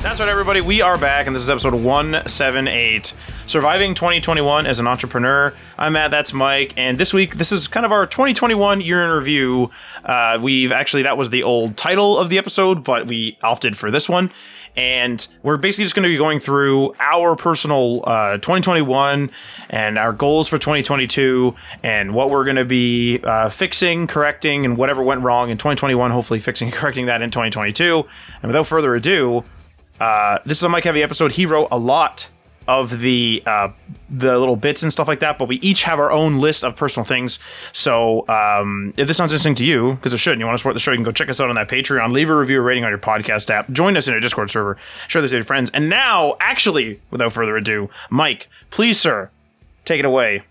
That's right, everybody. We are back, and this is episode 178 Surviving 2021 as an Entrepreneur. I'm Matt, that's Mike, and this week, this is kind of our 2021 year in review. Uh, we've actually, that was the old title of the episode, but we opted for this one. And we're basically just going to be going through our personal uh, 2021 and our goals for 2022 and what we're going to be uh, fixing, correcting, and whatever went wrong in 2021, hopefully fixing and correcting that in 2022. And without further ado, uh, this is a Mike Heavy episode. He wrote a lot of the uh, the little bits and stuff like that, but we each have our own list of personal things. So um, if this sounds interesting to you, because it should, and you want to support the show, you can go check us out on that Patreon, leave a review or rating on your podcast app, join us in our Discord server, share this with your friends. And now, actually, without further ado, Mike, please, sir, take it away.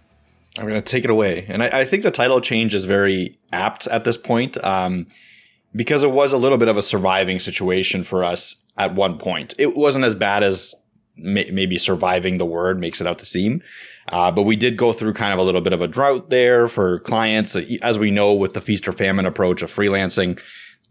I'm going to take it away. And I, I, think the title change is very apt at this point um, because it was a little bit of a surviving situation for us at one point. It wasn't as bad as may- maybe surviving the word makes it out to seem. Uh, but we did go through kind of a little bit of a drought there for clients. As we know, with the feast or famine approach of freelancing,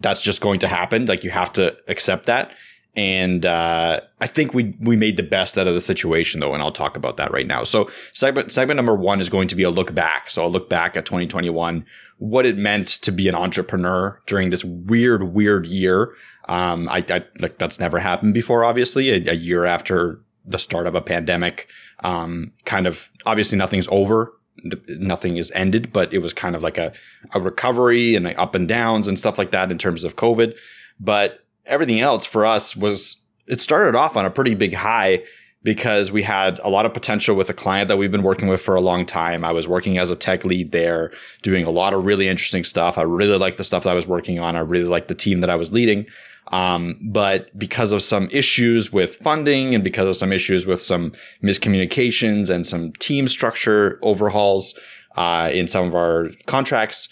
that's just going to happen. Like you have to accept that. And uh, I think we we made the best out of the situation though, and I'll talk about that right now. So segment segment number one is going to be a look back. So I'll look back at 2021, what it meant to be an entrepreneur during this weird, weird year. Um, I, I like that's never happened before. Obviously, a, a year after the start of a pandemic, um, kind of obviously nothing's over, nothing is ended, but it was kind of like a a recovery and up and downs and stuff like that in terms of COVID. But everything else for us was it started off on a pretty big high because we had a lot of potential with a client that we've been working with for a long time. I was working as a tech lead there, doing a lot of really interesting stuff. I really liked the stuff that I was working on. I really liked the team that I was leading. Um, but because of some issues with funding and because of some issues with some miscommunications and some team structure overhauls uh, in some of our contracts,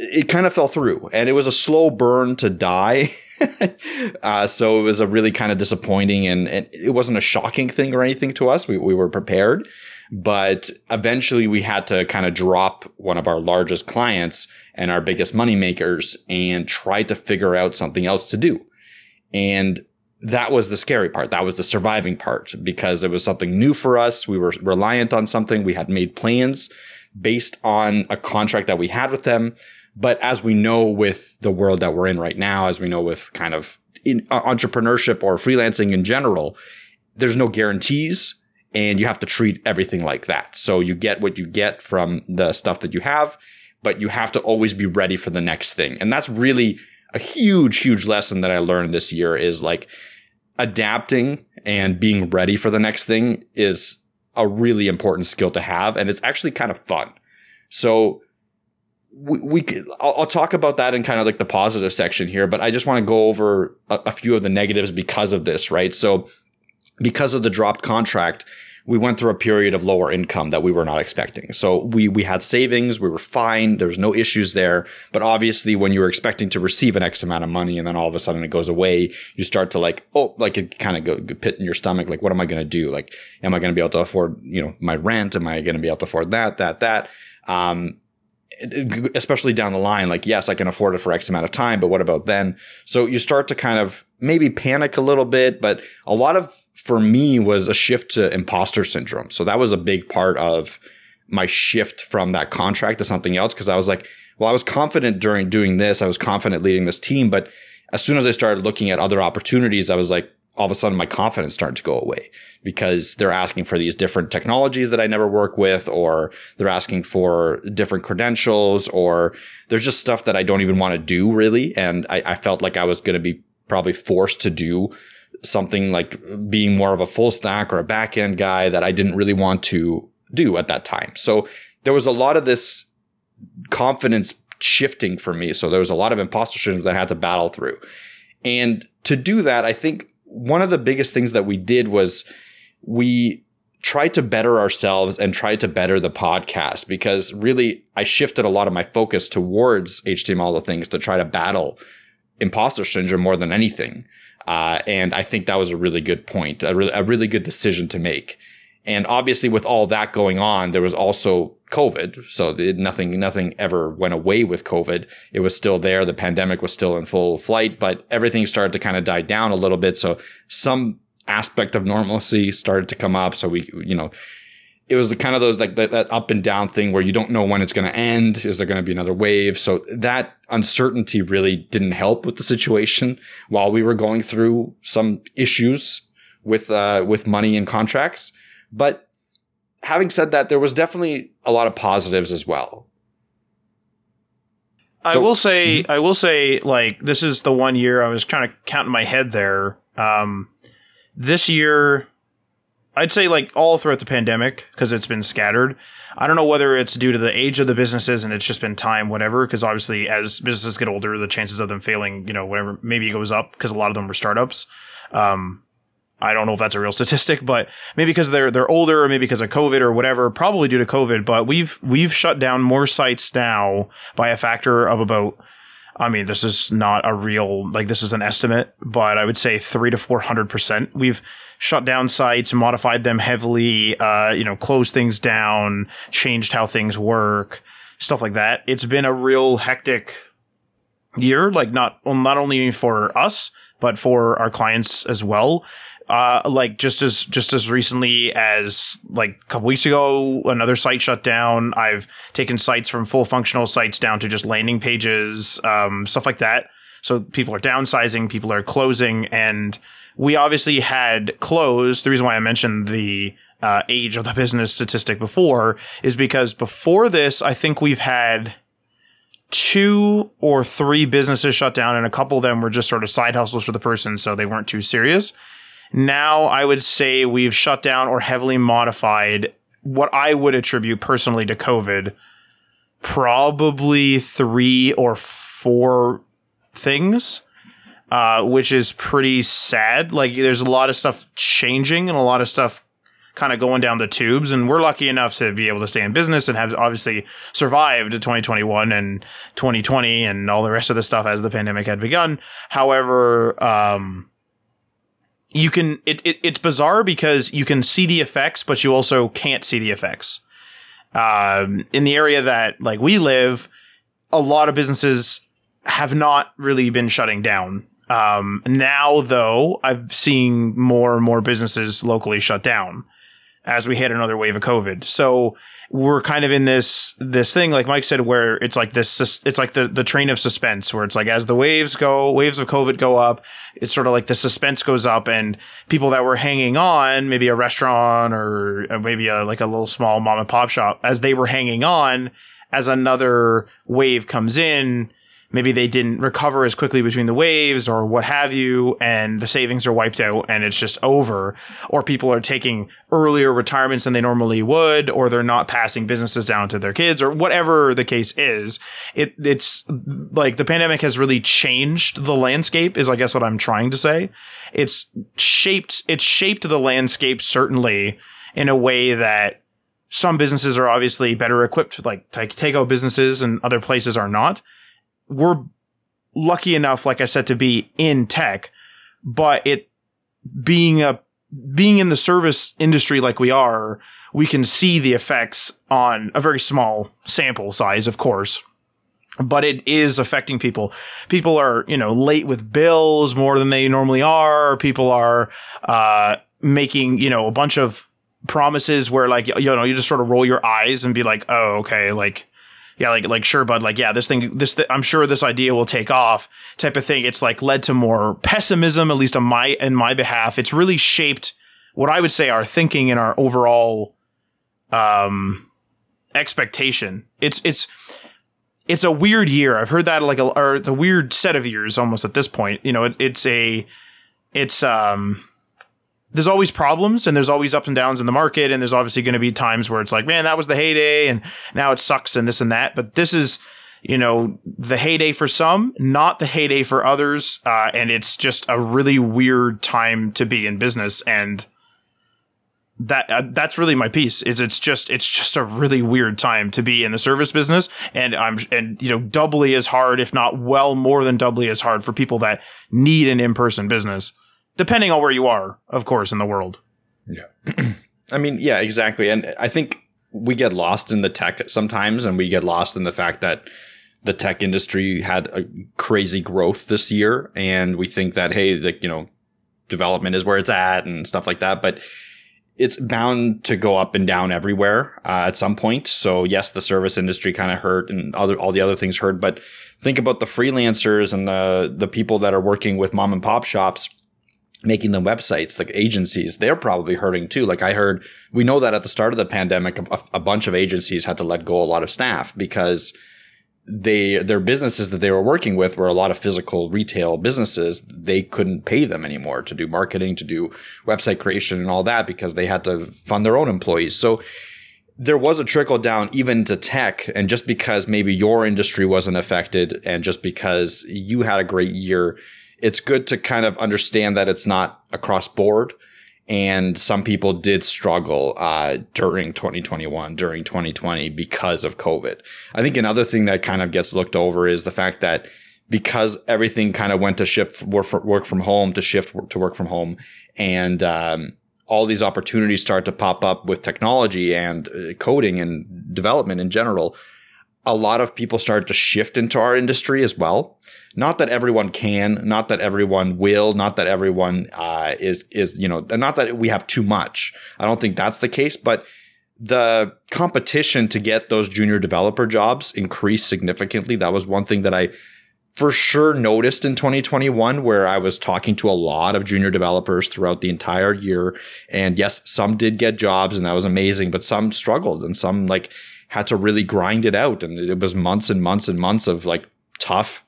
it kind of fell through and it was a slow burn to die. uh, so it was a really kind of disappointing and, and, it wasn't a shocking thing or anything to us. We, we were prepared, but eventually we had to kind of drop one of our largest clients and our biggest money makers and try to figure out something else to do. And that was the scary part. That was the surviving part because it was something new for us. We were reliant on something. We had made plans based on a contract that we had with them. But as we know with the world that we're in right now, as we know with kind of uh, entrepreneurship or freelancing in general, there's no guarantees and you have to treat everything like that. So you get what you get from the stuff that you have, but you have to always be ready for the next thing. And that's really a huge, huge lesson that I learned this year is like adapting and being ready for the next thing is a really important skill to have. And it's actually kind of fun. So we, we I'll, I'll, talk about that in kind of like the positive section here, but I just want to go over a, a few of the negatives because of this, right? So because of the dropped contract, we went through a period of lower income that we were not expecting. So we we had savings, we were fine, there was no issues there. But obviously, when you were expecting to receive an X amount of money and then all of a sudden it goes away, you start to like, oh, like it kind of go pit in your stomach. Like, what am I going to do? Like, am I going to be able to afford, you know, my rent? Am I going to be able to afford that, that, that? Um, especially down the line, like, yes, I can afford it for X amount of time, but what about then? So you start to kind of maybe panic a little bit, but a lot of, for me, was a shift to imposter syndrome. So that was a big part of my shift from that contract to something else. Cause I was like, well, I was confident during doing this. I was confident leading this team, but as soon as I started looking at other opportunities, I was like, all of a sudden my confidence started to go away because they're asking for these different technologies that I never work with, or they're asking for different credentials, or there's just stuff that I don't even want to do really. And I, I felt like I was going to be probably forced to do something like being more of a full stack or a back end guy that I didn't really want to do at that time. So there was a lot of this confidence shifting for me. So there was a lot of imposter syndrome that I had to battle through. And to do that, I think one of the biggest things that we did was we tried to better ourselves and tried to better the podcast because really I shifted a lot of my focus towards HTML the things to try to battle imposter syndrome more than anything. Uh, and I think that was a really good point, a, re- a really good decision to make. And obviously, with all that going on, there was also COVID. So it, nothing, nothing ever went away with COVID. It was still there. The pandemic was still in full flight, but everything started to kind of die down a little bit. So some aspect of normalcy started to come up. So we, you know, it was kind of those like that, that up and down thing where you don't know when it's going to end. Is there going to be another wave? So that uncertainty really didn't help with the situation while we were going through some issues with, uh, with money and contracts. But having said that, there was definitely a lot of positives as well. I will say, mm-hmm. I will say, like this is the one year I was kind of counting my head there. Um, this year, I'd say like all throughout the pandemic because it's been scattered. I don't know whether it's due to the age of the businesses and it's just been time, whatever. Because obviously, as businesses get older, the chances of them failing, you know, whatever, maybe goes up because a lot of them were startups. Um, I don't know if that's a real statistic, but maybe because they're they're older, or maybe because of COVID or whatever. Probably due to COVID, but we've we've shut down more sites now by a factor of about. I mean, this is not a real like this is an estimate, but I would say three to four hundred percent. We've shut down sites, modified them heavily, uh, you know, closed things down, changed how things work, stuff like that. It's been a real hectic year, like not well, not only for us but for our clients as well uh, like just as just as recently as like a couple weeks ago, another site shut down. I've taken sites from full functional sites down to just landing pages, um, stuff like that. So people are downsizing, people are closing, and we obviously had closed. The reason why I mentioned the uh, age of the business statistic before is because before this, I think we've had two or three businesses shut down, and a couple of them were just sort of side hustles for the person, so they weren't too serious. Now I would say we've shut down or heavily modified what I would attribute personally to COVID. Probably three or four things, uh, which is pretty sad. Like there's a lot of stuff changing and a lot of stuff kind of going down the tubes. And we're lucky enough to be able to stay in business and have obviously survived 2021 and 2020 and all the rest of the stuff as the pandemic had begun. However, um, you can it, it it's bizarre because you can see the effects, but you also can't see the effects. Um, in the area that like we live, a lot of businesses have not really been shutting down. Um, now though, I've seen more and more businesses locally shut down as we hit another wave of COVID. So we're kind of in this this thing, like Mike said, where it's like this. It's like the the train of suspense, where it's like as the waves go, waves of COVID go up, it's sort of like the suspense goes up, and people that were hanging on, maybe a restaurant or uh, maybe a like a little small mom and pop shop, as they were hanging on, as another wave comes in maybe they didn't recover as quickly between the waves or what have you, and the savings are wiped out and it's just over. Or people are taking earlier retirements than they normally would, or they're not passing businesses down to their kids, or whatever the case is. It it's like the pandemic has really changed the landscape, is I guess what I'm trying to say. It's shaped it's shaped the landscape certainly in a way that some businesses are obviously better equipped, like takeout businesses, and other places are not we're lucky enough, like I said, to be in tech, but it being a being in the service industry like we are, we can see the effects on a very small sample size, of course. But it is affecting people. People are, you know, late with bills more than they normally are. People are uh, making, you know, a bunch of promises where, like, you know, you just sort of roll your eyes and be like, "Oh, okay, like yeah, like like sure, bud, like yeah, this thing, this th- I'm sure this idea will take off, type of thing. It's like led to more pessimism, at least on my in my behalf. It's really shaped what I would say our thinking and our overall um expectation. It's it's it's a weird year. I've heard that like a or the weird set of years almost at this point. You know, it, it's a it's um there's always problems and there's always ups and downs in the market and there's obviously going to be times where it's like man that was the heyday and now it sucks and this and that. But this is you know the heyday for some not the heyday for others uh, and it's just a really weird time to be in business and that uh, that's really my piece is it's just it's just a really weird time to be in the service business and I'm and you know doubly as hard if not well more than doubly as hard for people that need an in-person business depending on where you are of course in the world. Yeah. I mean yeah exactly. And I think we get lost in the tech sometimes and we get lost in the fact that the tech industry had a crazy growth this year and we think that hey like you know development is where it's at and stuff like that but it's bound to go up and down everywhere uh, at some point. So yes, the service industry kind of hurt and other all the other things hurt, but think about the freelancers and the the people that are working with mom and pop shops making them websites like agencies they're probably hurting too like i heard we know that at the start of the pandemic a, a bunch of agencies had to let go a lot of staff because they their businesses that they were working with were a lot of physical retail businesses. They couldn't pay them anymore to do marketing, to do website creation and all that because they had to fund their own employees. So there was a trickle down even to tech. And just because maybe your industry wasn't affected and just because you had a great year, it's good to kind of understand that it's not across board. And some people did struggle uh, during 2021 during 2020 because of covid. I think another thing that kind of gets looked over is the fact that because everything kind of went to shift work from home to shift to work from home and um, all these opportunities start to pop up with technology and uh, coding and development in general a lot of people start to shift into our industry as well. Not that everyone can, not that everyone will, not that everyone uh, is is you know, not that we have too much. I don't think that's the case, but the competition to get those junior developer jobs increased significantly. That was one thing that I for sure noticed in 2021 where I was talking to a lot of junior developers throughout the entire year. And yes, some did get jobs and that was amazing, but some struggled and some like had to really grind it out. And it was months and months and months of like tough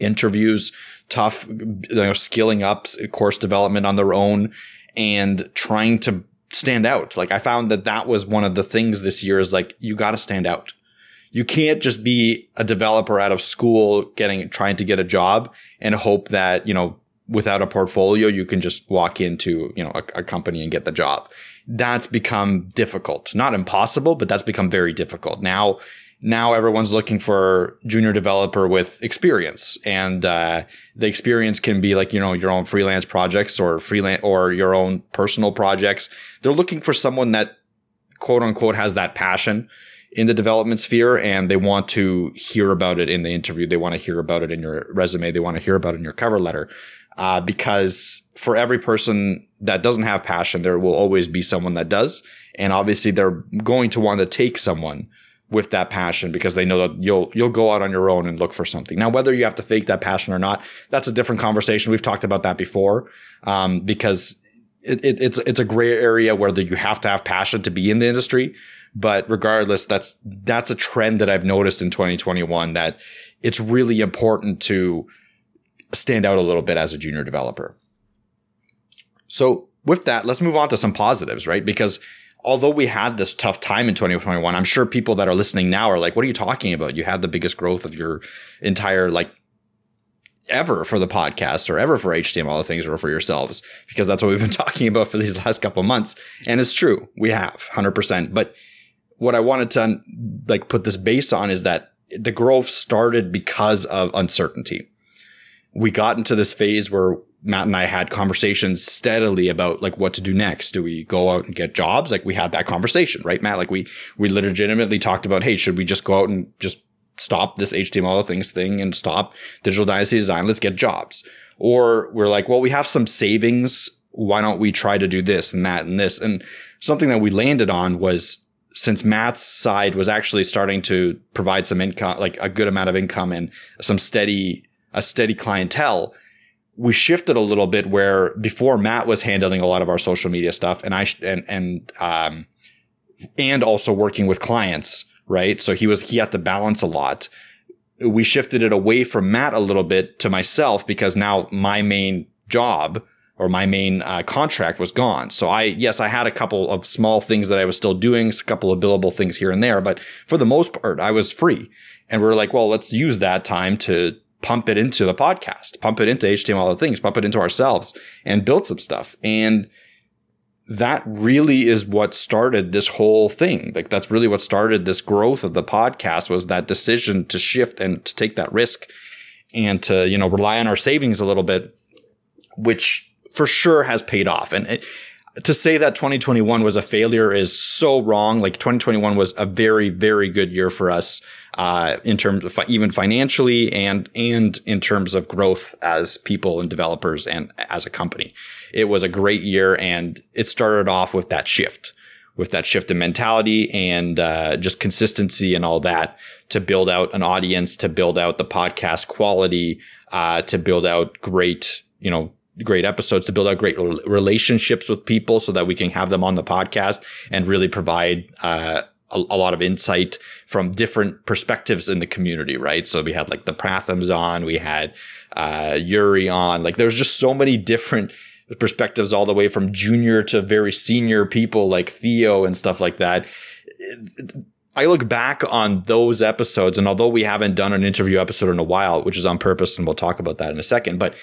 interviews, tough, you know, skilling up course development on their own and trying to stand out. Like I found that that was one of the things this year is like, you got to stand out. You can't just be a developer out of school getting, trying to get a job and hope that, you know, without a portfolio, you can just walk into, you know, a, a company and get the job that's become difficult. Not impossible, but that's become very difficult. Now, now everyone's looking for junior developer with experience. And uh, the experience can be like you know your own freelance projects or freelance or your own personal projects. They're looking for someone that quote unquote has that passion in the development sphere and they want to hear about it in the interview. They want to hear about it in your resume. They want to hear about it in your cover letter uh, because for every person that doesn't have passion, there will always be someone that does. And obviously they're going to want to take someone with that passion because they know that you'll, you'll go out on your own and look for something. Now, whether you have to fake that passion or not, that's a different conversation. We've talked about that before. Um, because it, it, it's, it's a gray area where you have to have passion to be in the industry. But regardless, that's, that's a trend that I've noticed in 2021 that it's really important to, stand out a little bit as a junior developer. So with that, let's move on to some positives, right? Because although we had this tough time in 2021, I'm sure people that are listening now are like, what are you talking about? You had the biggest growth of your entire like ever for the podcast or ever for HTML things or for yourselves because that's what we've been talking about for these last couple months. And it's true. We have 100%. But what I wanted to like put this base on is that the growth started because of uncertainty we got into this phase where Matt and I had conversations steadily about like what to do next. Do we go out and get jobs? Like we had that conversation, right, Matt? Like we we legitimately talked about, hey, should we just go out and just stop this HTML things thing and stop digital dynasty design? Let's get jobs. Or we're like, well, we have some savings. Why don't we try to do this and that and this? And something that we landed on was since Matt's side was actually starting to provide some income, like a good amount of income and some steady a steady clientele, we shifted a little bit where before Matt was handling a lot of our social media stuff and I, and, and, um, and also working with clients, right? So he was, he had to balance a lot. We shifted it away from Matt a little bit to myself because now my main job or my main uh, contract was gone. So I, yes, I had a couple of small things that I was still doing, a couple of billable things here and there, but for the most part, I was free. And we are like, well, let's use that time to pump it into the podcast, pump it into HTML things, pump it into ourselves and build some stuff. And that really is what started this whole thing. Like that's really what started this growth of the podcast was that decision to shift and to take that risk and to, you know, rely on our savings a little bit, which for sure has paid off. And it, to say that 2021 was a failure is so wrong. Like 2021 was a very, very good year for us, uh, in terms of fi- even financially and, and in terms of growth as people and developers and as a company. It was a great year and it started off with that shift, with that shift in mentality and, uh, just consistency and all that to build out an audience, to build out the podcast quality, uh, to build out great, you know, great episodes to build out great relationships with people so that we can have them on the podcast and really provide uh, a, a, lot of insight from different perspectives in the community, right? So we had like the Prathams on, we had uh, Yuri on, like there's just so many different perspectives all the way from junior to very senior people like Theo and stuff like that. I look back on those episodes, and although we haven't done an interview episode in a while, which is on purpose, and we'll talk about that in a second, but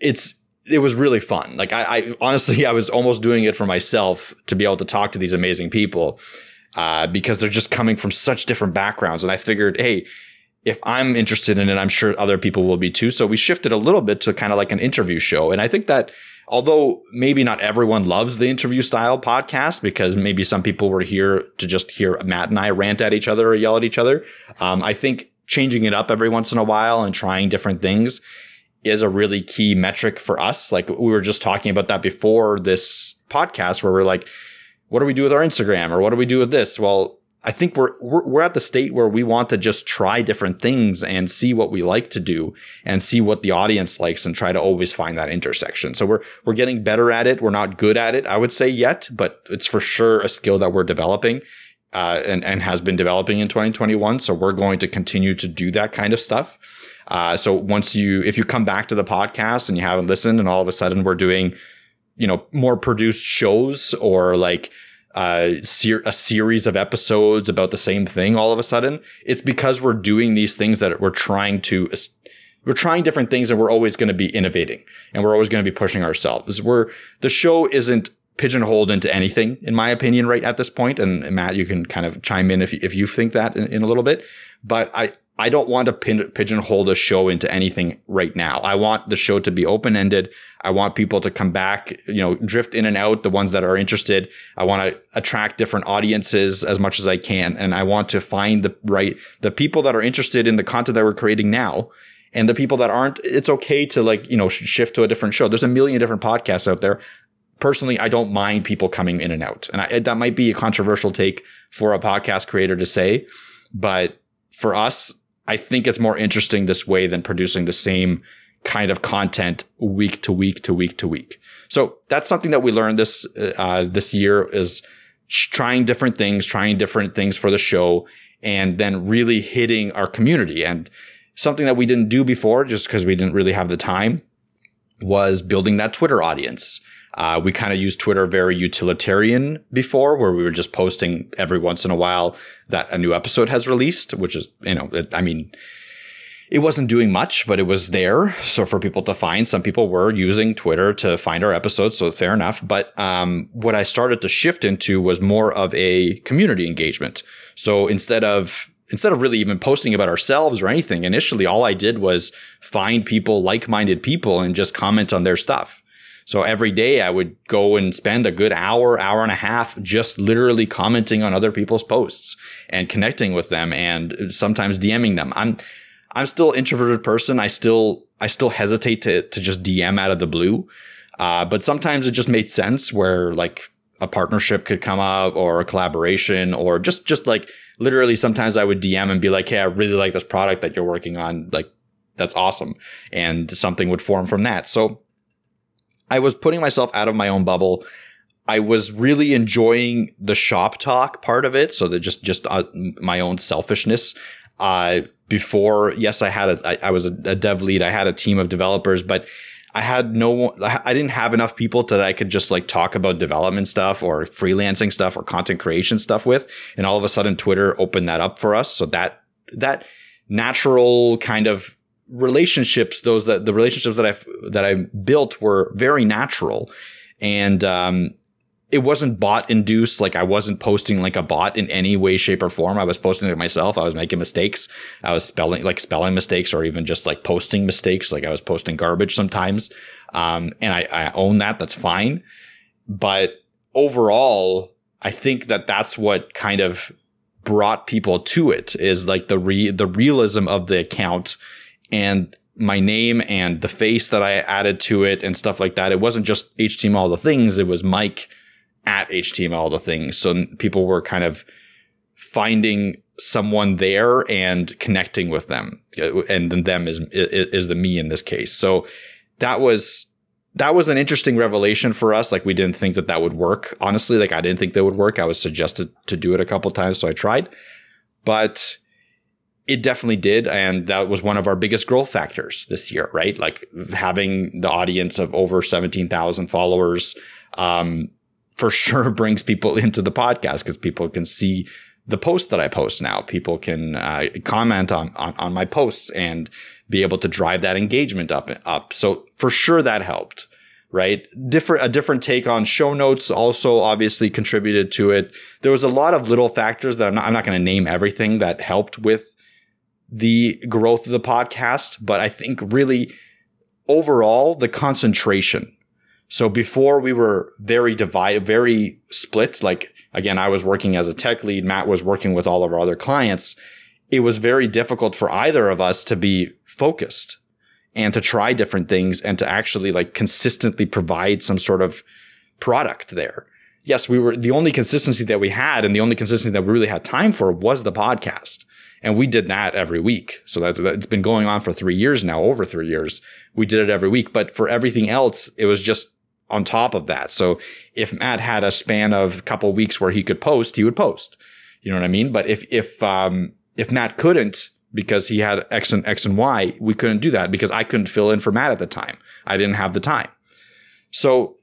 it's it was really fun. Like I, I, honestly, I was almost doing it for myself to be able to talk to these amazing people, uh, because they're just coming from such different backgrounds. And I figured, hey, if I'm interested in it, I'm sure other people will be too. So we shifted a little bit to kind of like an interview show. And I think that although maybe not everyone loves the interview style podcast because maybe some people were here to just hear Matt and I rant at each other or yell at each other. Um, I think changing it up every once in a while and trying different things is a really key metric for us. Like we were just talking about that before this podcast where we're like, what do we do with our Instagram or what do we do with this? Well, I think we're, we're, we're at the state where we want to just try different things and see what we like to do and see what the audience likes and try to always find that intersection. So we're we're getting better at it. We're not good at it, I would say yet, but it's for sure a skill that we're developing. Uh, and, and has been developing in 2021. So we're going to continue to do that kind of stuff. Uh, so once you, if you come back to the podcast and you haven't listened and all of a sudden we're doing, you know, more produced shows or like, uh, ser- a series of episodes about the same thing all of a sudden, it's because we're doing these things that we're trying to, we're trying different things and we're always going to be innovating and we're always going to be pushing ourselves. We're, the show isn't pigeonholed into anything, in my opinion, right at this point. And Matt, you can kind of chime in if, if you think that in, in a little bit. But I, I don't want to pin, pigeonhole the show into anything right now. I want the show to be open ended. I want people to come back, you know, drift in and out, the ones that are interested. I want to attract different audiences as much as I can. And I want to find the right, the people that are interested in the content that we're creating now and the people that aren't, it's okay to like, you know, shift to a different show. There's a million different podcasts out there. Personally, I don't mind people coming in and out. And I, that might be a controversial take for a podcast creator to say, but for us, I think it's more interesting this way than producing the same kind of content week to week to week to week. So that's something that we learned this uh, this year is trying different things, trying different things for the show, and then really hitting our community. And something that we didn't do before, just because we didn't really have the time, was building that Twitter audience. Uh, we kind of used Twitter very utilitarian before, where we were just posting every once in a while that a new episode has released, which is, you know, it, I mean, it wasn't doing much, but it was there. So for people to find, some people were using Twitter to find our episodes. So fair enough. But, um, what I started to shift into was more of a community engagement. So instead of, instead of really even posting about ourselves or anything, initially all I did was find people, like-minded people and just comment on their stuff. So every day I would go and spend a good hour, hour and a half just literally commenting on other people's posts and connecting with them and sometimes DMing them. I'm, I'm still introverted person. I still, I still hesitate to, to just DM out of the blue. Uh, but sometimes it just made sense where like a partnership could come up or a collaboration or just, just like literally sometimes I would DM and be like, Hey, I really like this product that you're working on. Like, that's awesome. And something would form from that. So I was putting myself out of my own bubble. I was really enjoying the shop talk part of it. So that just, just uh, my own selfishness. Uh, before, yes, I had a, I, I was a, a dev lead. I had a team of developers, but I had no, I didn't have enough people that I could just like talk about development stuff or freelancing stuff or content creation stuff with. And all of a sudden Twitter opened that up for us. So that, that natural kind of relationships, those that the relationships that I, that I built were very natural. And, um, it wasn't bot induced. Like I wasn't posting like a bot in any way, shape or form. I was posting it myself. I was making mistakes. I was spelling like spelling mistakes or even just like posting mistakes. Like I was posting garbage sometimes. Um, and I, I own that. That's fine. But overall, I think that that's what kind of brought people to it is like the re, the realism of the account and my name and the face that I added to it and stuff like that. It wasn't just HTML the things. It was Mike at HTML the things. So people were kind of finding someone there and connecting with them. And then them is, is, the me in this case. So that was, that was an interesting revelation for us. Like we didn't think that that would work. Honestly, like I didn't think that would work. I was suggested to do it a couple times. So I tried, but it definitely did. And that was one of our biggest growth factors this year, right? Like having the audience of over 17,000 followers, um, for sure brings people into the podcast because people can see the posts that I post now. People can uh, comment on, on, on my posts and be able to drive that engagement up up. So for sure that helped, right? Different a different take on show notes also obviously contributed to it. There was a lot of little factors that I'm not, I'm not going to name everything that helped with the growth of the podcast, but I think really overall the concentration so before we were very divided, very split. Like again, I was working as a tech lead. Matt was working with all of our other clients. It was very difficult for either of us to be focused and to try different things and to actually like consistently provide some sort of product there. Yes, we were the only consistency that we had and the only consistency that we really had time for was the podcast. And we did that every week. So that's, it's been going on for three years now, over three years. We did it every week. But for everything else, it was just on top of that. So if Matt had a span of a couple of weeks where he could post, he would post. You know what I mean? But if if um, if Matt couldn't because he had X and X and Y, we couldn't do that because I couldn't fill in for Matt at the time. I didn't have the time. So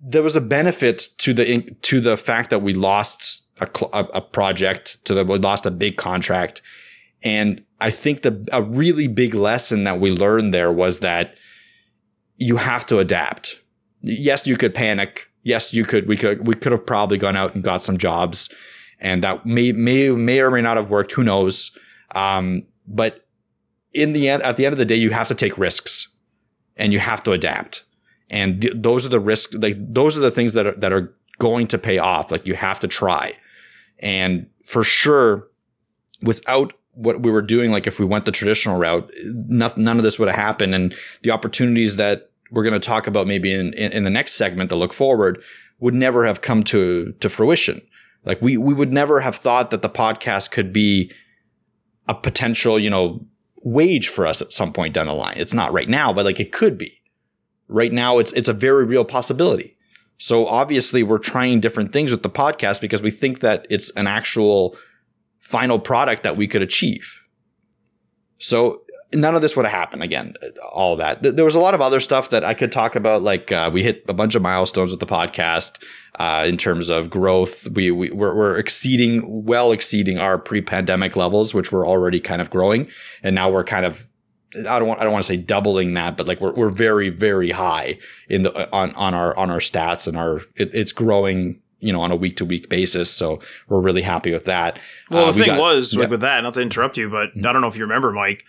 there was a benefit to the to the fact that we lost a, a project, to that we lost a big contract, and I think the a really big lesson that we learned there was that you have to adapt yes, you could panic. Yes, you could. We could. We could have probably gone out and got some jobs, and that may may may or may not have worked. Who knows? Um, but in the end, at the end of the day, you have to take risks, and you have to adapt. And th- those are the risks. Like those are the things that are that are going to pay off. Like you have to try, and for sure, without what we were doing, like if we went the traditional route, none of this would have happened. And the opportunities that we're going to talk about maybe in, in, in the next segment to look forward would never have come to, to fruition. Like we, we would never have thought that the podcast could be a potential, you know, wage for us at some point down the line. It's not right now, but like it could be. Right now, it's, it's a very real possibility. So obviously we're trying different things with the podcast because we think that it's an actual final product that we could achieve. So none of this would have happened again. All that. There was a lot of other stuff that I could talk about. Like uh, we hit a bunch of milestones with the podcast uh, in terms of growth. We, we we're, we're, exceeding, well exceeding our pre-pandemic levels, which were already kind of growing, and now we're kind of. I don't want. I don't want to say doubling that, but like we're we're very very high in the on on our on our stats and our it, it's growing you know, on a week to week basis. So we're really happy with that. Well, uh, the we thing got, was yeah. with that, not to interrupt you, but mm-hmm. I don't know if you remember, Mike,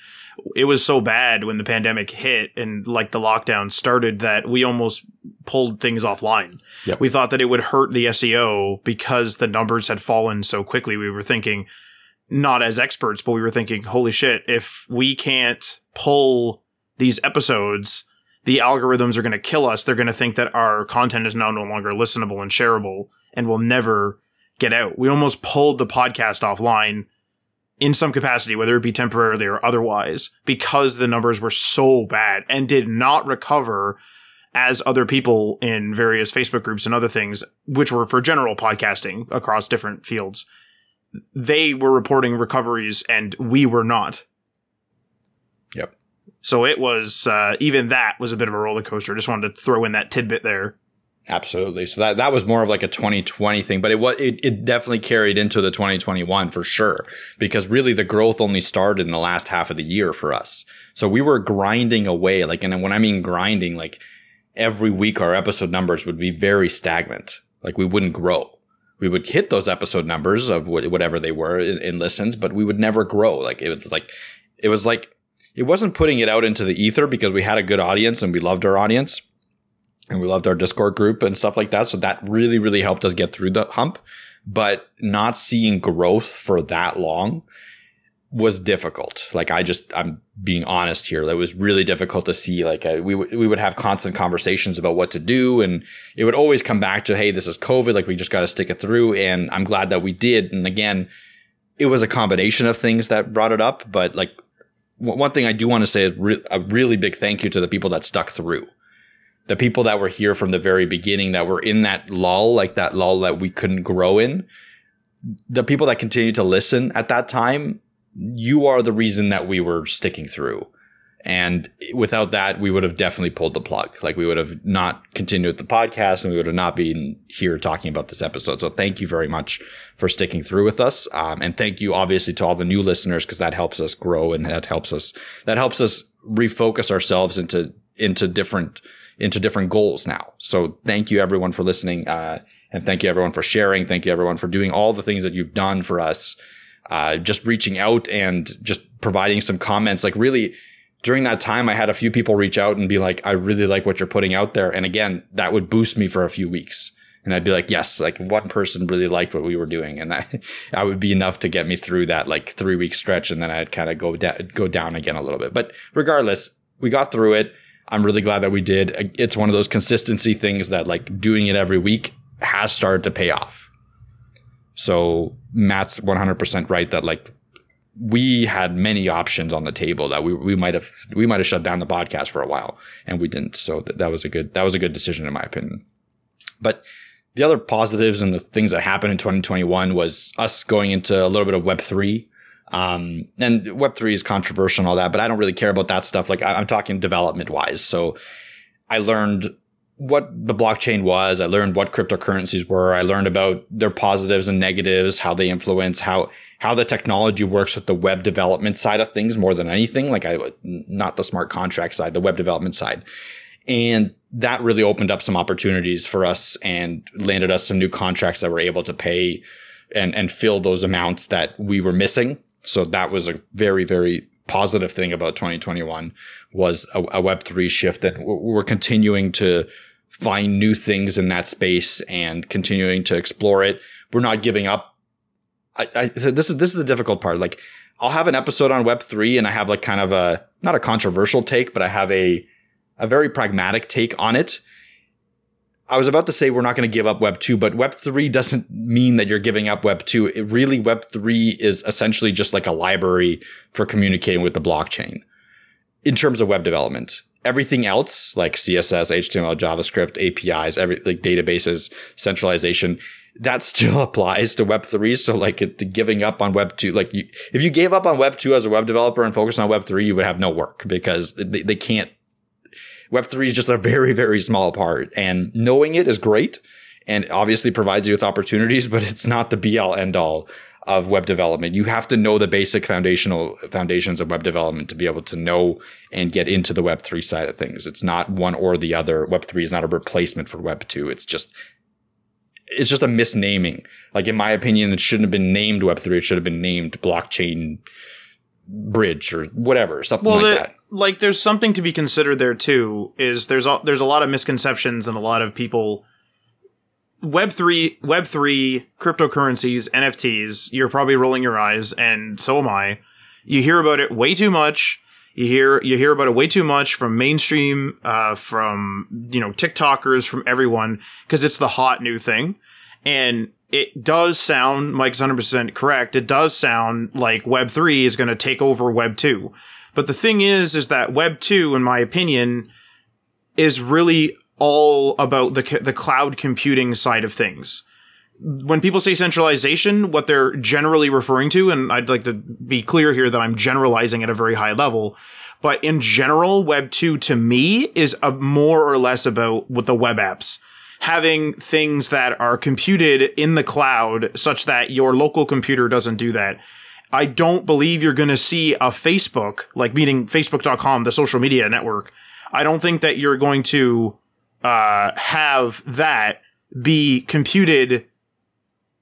it was so bad when the pandemic hit and like the lockdown started that we almost pulled things offline. Yep. We thought that it would hurt the SEO because the numbers had fallen so quickly. We were thinking, not as experts, but we were thinking, holy shit, if we can't pull these episodes, the algorithms are going to kill us. They're going to think that our content is now no longer listenable and shareable and will never get out. We almost pulled the podcast offline in some capacity, whether it be temporarily or otherwise, because the numbers were so bad and did not recover as other people in various Facebook groups and other things, which were for general podcasting across different fields. They were reporting recoveries and we were not. So it was uh, even that was a bit of a roller coaster. Just wanted to throw in that tidbit there. Absolutely. So that that was more of like a 2020 thing, but it was it, it definitely carried into the 2021 for sure because really the growth only started in the last half of the year for us. So we were grinding away like and when I mean grinding like every week our episode numbers would be very stagnant. Like we wouldn't grow. We would hit those episode numbers of whatever they were in, in listens, but we would never grow. Like it was like it was like it wasn't putting it out into the ether because we had a good audience and we loved our audience and we loved our Discord group and stuff like that. So that really, really helped us get through the hump. But not seeing growth for that long was difficult. Like I just, I'm being honest here. That was really difficult to see. Like uh, we w- we would have constant conversations about what to do, and it would always come back to, hey, this is COVID. Like we just got to stick it through. And I'm glad that we did. And again, it was a combination of things that brought it up. But like one thing I do want to say is re- a really big thank you to the people that stuck through the people that were here from the very beginning that were in that lull, like that lull that we couldn't grow in, the people that continued to listen at that time, you are the reason that we were sticking through. And without that, we would have definitely pulled the plug. Like we would have not continued the podcast and we would have not been here talking about this episode. So thank you very much for sticking through with us. Um, and thank you obviously to all the new listeners because that helps us grow and that helps us, that helps us refocus ourselves into, into different, into different goals now. So thank you everyone for listening. Uh, and thank you everyone for sharing. Thank you everyone for doing all the things that you've done for us. Uh, just reaching out and just providing some comments. Like really during that time, I had a few people reach out and be like, I really like what you're putting out there. And again, that would boost me for a few weeks. And I'd be like, yes, like one person really liked what we were doing. And that, I would be enough to get me through that like three week stretch. And then I'd kind of go, da- go down again a little bit. But regardless, we got through it. I'm really glad that we did. It's one of those consistency things that like doing it every week has started to pay off. So Matt's 100% right that like we had many options on the table that we, we might have we might have shut down the podcast for a while and we didn't. So th- that was a good that was a good decision in my opinion. But the other positives and the things that happened in 2021 was us going into a little bit of Web three. Um, and Web3 is controversial and all that, but I don't really care about that stuff. Like I, I'm talking development wise. So I learned what the blockchain was. I learned what cryptocurrencies were. I learned about their positives and negatives, how they influence, how, how the technology works with the web development side of things more than anything. Like I, not the smart contract side, the web development side. And that really opened up some opportunities for us and landed us some new contracts that were able to pay and, and fill those amounts that we were missing so that was a very, very positive thing about 2021 was a, a Web3 shift and we're continuing to find new things in that space and continuing to explore it. We're not giving up. I, I this is, this is the difficult part. Like I'll have an episode on Web3 and I have like kind of a, not a controversial take, but I have a, a very pragmatic take on it. I was about to say we're not going to give up Web 2, but Web 3 doesn't mean that you're giving up Web 2. It really, Web 3 is essentially just like a library for communicating with the blockchain in terms of web development. Everything else, like CSS, HTML, JavaScript, APIs, every, like databases, centralization, that still applies to Web 3. So like it, giving up on Web 2, like you, if you gave up on Web 2 as a web developer and focused on Web 3, you would have no work because they, they can't Web3 is just a very, very small part and knowing it is great and obviously provides you with opportunities, but it's not the be all end all of web development. You have to know the basic foundational foundations of web development to be able to know and get into the web three side of things. It's not one or the other. Web three is not a replacement for web two. It's just, it's just a misnaming. Like in my opinion, it shouldn't have been named web three. It should have been named blockchain bridge or whatever, something well, like that. Like there's something to be considered there too. Is there's a, there's a lot of misconceptions and a lot of people. Web three, Web three, cryptocurrencies, NFTs. You're probably rolling your eyes, and so am I. You hear about it way too much. You hear you hear about it way too much from mainstream, uh, from you know TikTokers, from everyone because it's the hot new thing, and it does sound, Mike's 100% correct. It does sound like Web 3 is going to take over Web 2. But the thing is, is that Web 2, in my opinion, is really all about the, the cloud computing side of things. When people say centralization, what they're generally referring to, and I'd like to be clear here that I'm generalizing at a very high level, But in general, Web 2 to me is more or less about with the web apps having things that are computed in the cloud such that your local computer doesn't do that. I don't believe you're going to see a Facebook, like meaning facebook.com, the social media network. I don't think that you're going to uh, have that be computed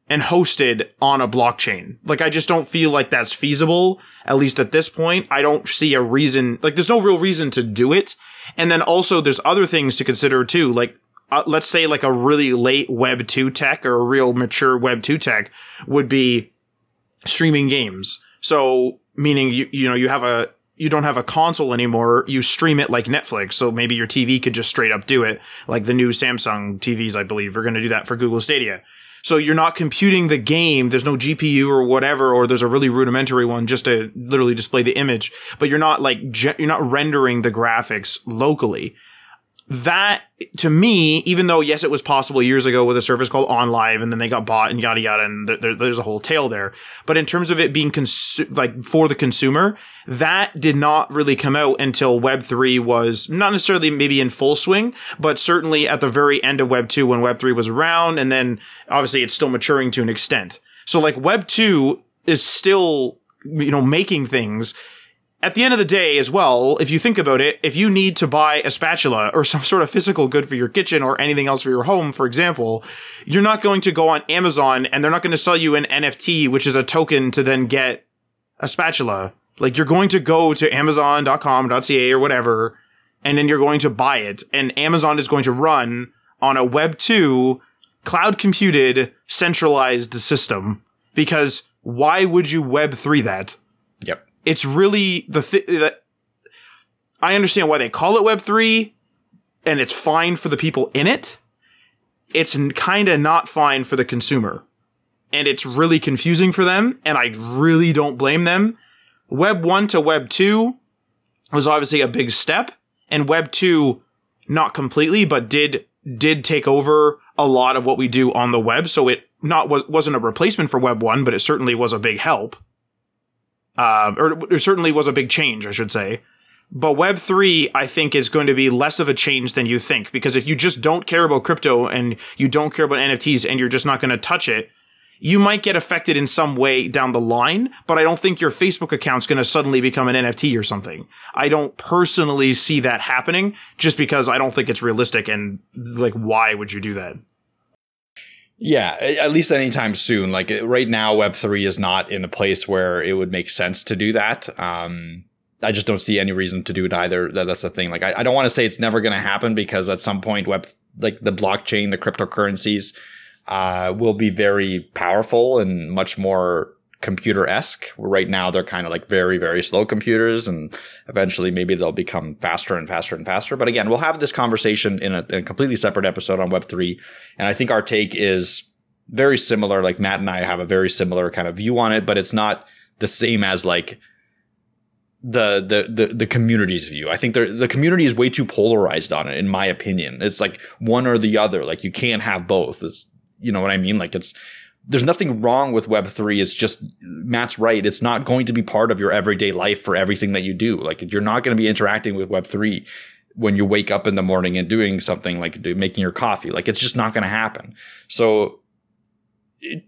and hosted on a blockchain. Like, I just don't feel like that's feasible, at least at this point. I don't see a reason, like, there's no real reason to do it. And then also, there's other things to consider too. Like, uh, let's say, like a really late Web 2 tech or a real mature Web 2 tech would be streaming games. So, meaning you, you know, you have a, you don't have a console anymore. You stream it like Netflix. So maybe your TV could just straight up do it. Like the new Samsung TVs, I believe, are going to do that for Google Stadia. So you're not computing the game. There's no GPU or whatever, or there's a really rudimentary one just to literally display the image, but you're not like, you're not rendering the graphics locally that to me, even though yes, it was possible years ago with a service called OnLive, and then they got bought and yada yada, and there, there's a whole tale there. But in terms of it being consu- like for the consumer, that did not really come out until Web three was not necessarily maybe in full swing, but certainly at the very end of Web two when Web three was around, and then obviously it's still maturing to an extent. So like Web two is still you know making things at the end of the day as well, if you think about it, if you need to buy a spatula or some sort of physical good for your kitchen or anything else for your home, for example, you're not going to go on Amazon and they're not going to sell you an NFT, which is a token to then get a spatula. Like you're going to go to amazon.com.ca or whatever, and then you're going to buy it. And Amazon is going to run on a Web 2 cloud computed centralized system because why would you Web 3 that? Yep it's really the that I understand why they call it Web three, and it's fine for the people in it. It's kind of not fine for the consumer, and it's really confusing for them. And I really don't blame them. Web one to Web two was obviously a big step, and Web two not completely, but did did take over a lot of what we do on the web. So it not was wasn't a replacement for Web one, but it certainly was a big help uh, or there certainly was a big change, I should say. But Web3, I think, is going to be less of a change than you think. Because if you just don't care about crypto and you don't care about NFTs and you're just not going to touch it, you might get affected in some way down the line. But I don't think your Facebook account's going to suddenly become an NFT or something. I don't personally see that happening just because I don't think it's realistic. And like, why would you do that? Yeah, at least anytime soon. Like right now, Web three is not in a place where it would make sense to do that. Um, I just don't see any reason to do it either. That, that's the thing. Like I, I don't want to say it's never going to happen because at some point, web like the blockchain, the cryptocurrencies, uh, will be very powerful and much more computer esque. Right now, they're kind of like very, very slow computers, and eventually maybe they'll become faster and faster and faster. But again, we'll have this conversation in a, in a completely separate episode on Web3. And I think our take is very similar. Like Matt and I have a very similar kind of view on it, but it's not the same as like the the the, the community's view. I think the community is way too polarized on it, in my opinion. It's like one or the other. Like you can't have both. It's you know what I mean? Like it's there's nothing wrong with Web3. It's just Matt's right. It's not going to be part of your everyday life for everything that you do. Like you're not going to be interacting with Web3 when you wake up in the morning and doing something like making your coffee. Like it's just not going to happen. So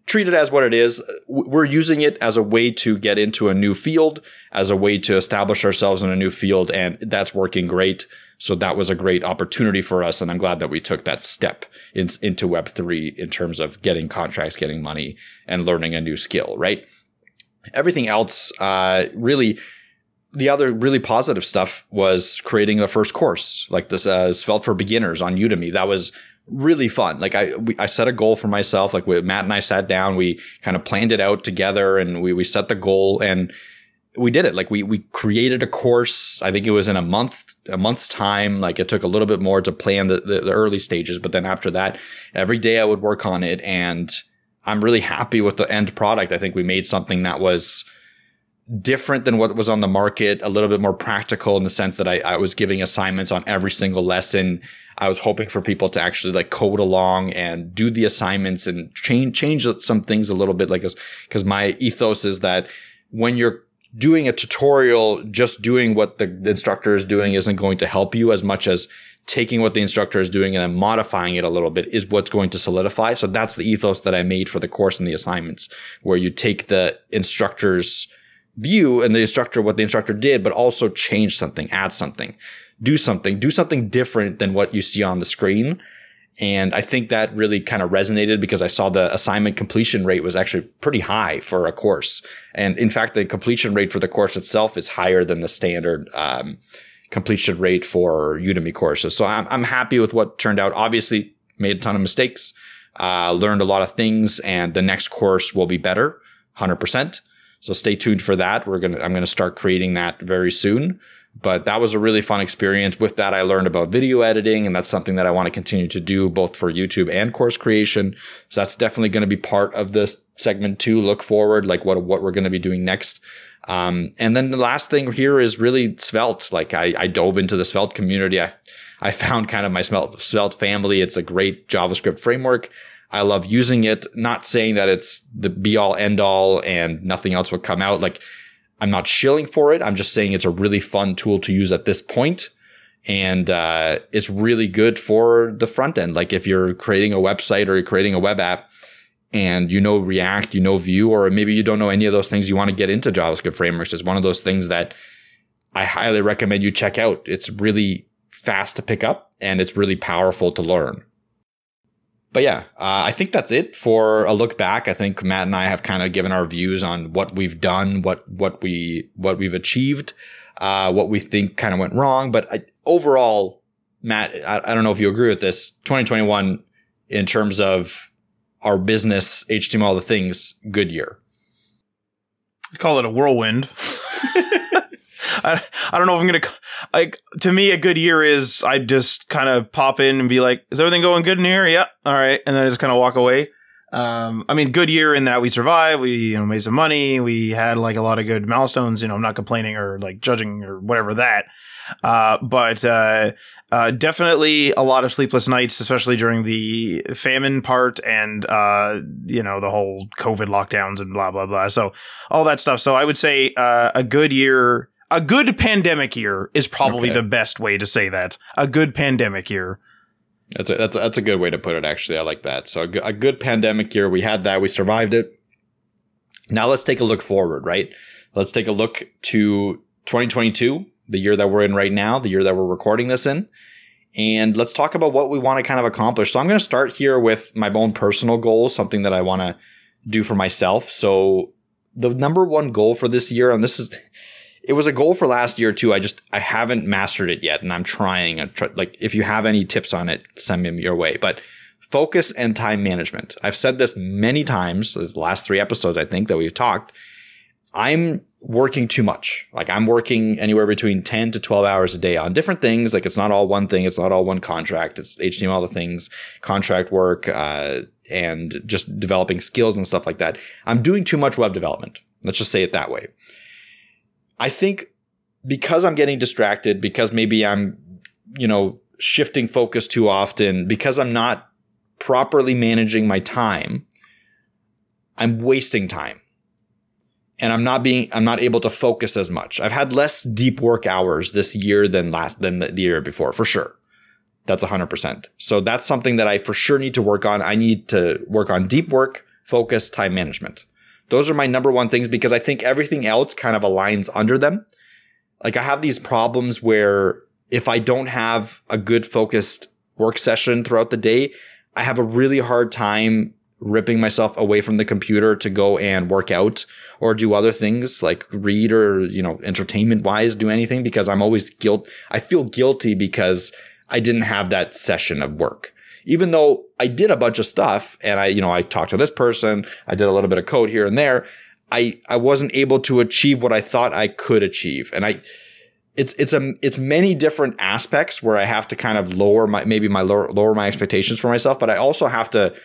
treat it as what it is. We're using it as a way to get into a new field, as a way to establish ourselves in a new field. And that's working great. So that was a great opportunity for us. And I'm glad that we took that step in, into Web3 in terms of getting contracts, getting money and learning a new skill, right? Everything else, uh, really, the other really positive stuff was creating the first course, like this, uh, Svelte for beginners on Udemy. That was really fun. Like I, we, I set a goal for myself. Like we, Matt and I sat down, we kind of planned it out together and we, we set the goal and we did it. Like we we created a course. I think it was in a month a month's time. Like it took a little bit more to plan the, the, the early stages, but then after that, every day I would work on it, and I'm really happy with the end product. I think we made something that was different than what was on the market, a little bit more practical in the sense that I, I was giving assignments on every single lesson. I was hoping for people to actually like code along and do the assignments and change change some things a little bit, like because my ethos is that when you're doing a tutorial, just doing what the, instructor is doing isn't going to help you as much as taking what the instructor is doing and then modifying it a little bit is what's going to solidify. So that's the ethos that I made for the course and the assignments, where you take the instructor's view and the instructor, what the instructor did, but also change something, add something, do something, do something different than what you see on the screen. And I think that really kind of resonated because I saw the assignment completion rate was actually pretty high for a course. And in fact, the completion rate for the course itself is higher than the standard, um, completion rate for Udemy courses. So I'm, I'm happy with what turned out. Obviously made a ton of mistakes, uh, learned a lot of things and the next course will be better, 100%. So stay tuned for that. We're to, I'm to start creating that very soon. But that was a really fun experience. With that, I learned about video editing, and that's something that I want to continue to do both for YouTube and course creation. So that's definitely going to be part of this segment two. Look forward, like what, what we're going to be doing next. Um, and then the last thing here is really Svelte. Like I, I dove into the Svelte community. I, I found kind of my Svelte Svelte family. It's a great JavaScript framework. I love using it. Not saying that it's the be all end all and nothing else would come out. Like I'm not shilling for it. I'm just saying it's a really fun tool to use at this point. And uh, it's really good for the front end. Like if you're creating a website or you're creating a web app and you know React, you know Vue, or maybe you don't know any of those things, you want to get into JavaScript frameworks. It's one of those things that I highly recommend you check out. It's really fast to pick up and it's really powerful to learn but yeah, uh, I think that's it for a look back. I think Matt and I have kind of given our views on what we've done, what what we what we've achieved, uh, what we think kind of went wrong. But I, overall, Matt, I, I, don't know if you agree with this. 2021, in terms of our business, HTML, the things, good year. I call it a whirlwind. I, I don't know if I'm gonna like to me a good year is I just kind of pop in and be like, is everything going good in here? Yeah, all right, and then I just kind of walk away. Um, I mean, good year in that we survived, we you know made some money, we had like a lot of good milestones. You know, I'm not complaining or like judging or whatever that. Uh, but uh, uh, definitely a lot of sleepless nights, especially during the famine part and uh, you know the whole COVID lockdowns and blah blah blah. So all that stuff. So I would say uh, a good year a good pandemic year is probably okay. the best way to say that. A good pandemic year. That's a, that's a, that's a good way to put it. Actually, I like that. So a, a good pandemic year. We had that. We survived it. Now let's take a look forward. Right. Let's take a look to 2022, the year that we're in right now, the year that we're recording this in. And let's talk about what we want to kind of accomplish. So I'm going to start here with my own personal goal, something that I want to do for myself. So the number one goal for this year, and this is it was a goal for last year too. I just I haven't mastered it yet, and I'm trying. I'm try, like if you have any tips on it, send them your way. But focus and time management. I've said this many times. The last three episodes, I think that we've talked. I'm working too much. Like I'm working anywhere between 10 to 12 hours a day on different things. Like it's not all one thing. It's not all one contract. It's HTML, the things, contract work, uh, and just developing skills and stuff like that. I'm doing too much web development. Let's just say it that way. I think because I'm getting distracted, because maybe I'm, you know, shifting focus too often, because I'm not properly managing my time, I'm wasting time. And I'm not being, I'm not able to focus as much. I've had less deep work hours this year than last, than the, year before, for sure. That's 100%. So that's something that I for sure need to work on. I need to work on deep work, focus, time management. Those are my number one things because I think everything else kind of aligns under them. Like I have these problems where if I don't have a good focused work session throughout the day, I have a really hard time ripping myself away from the computer to go and work out or do other things like read or, you know, entertainment wise, do anything because I'm always guilt. I feel guilty because I didn't have that session of work even though I did a bunch of stuff and I, you know, I talked to this person, I did a little bit of code here and there. I, I wasn't able to achieve what I thought I could achieve. And I, it's, it's a, it's many different aspects where I have to kind of lower my, maybe my lower, lower my expectations for myself, but I also have to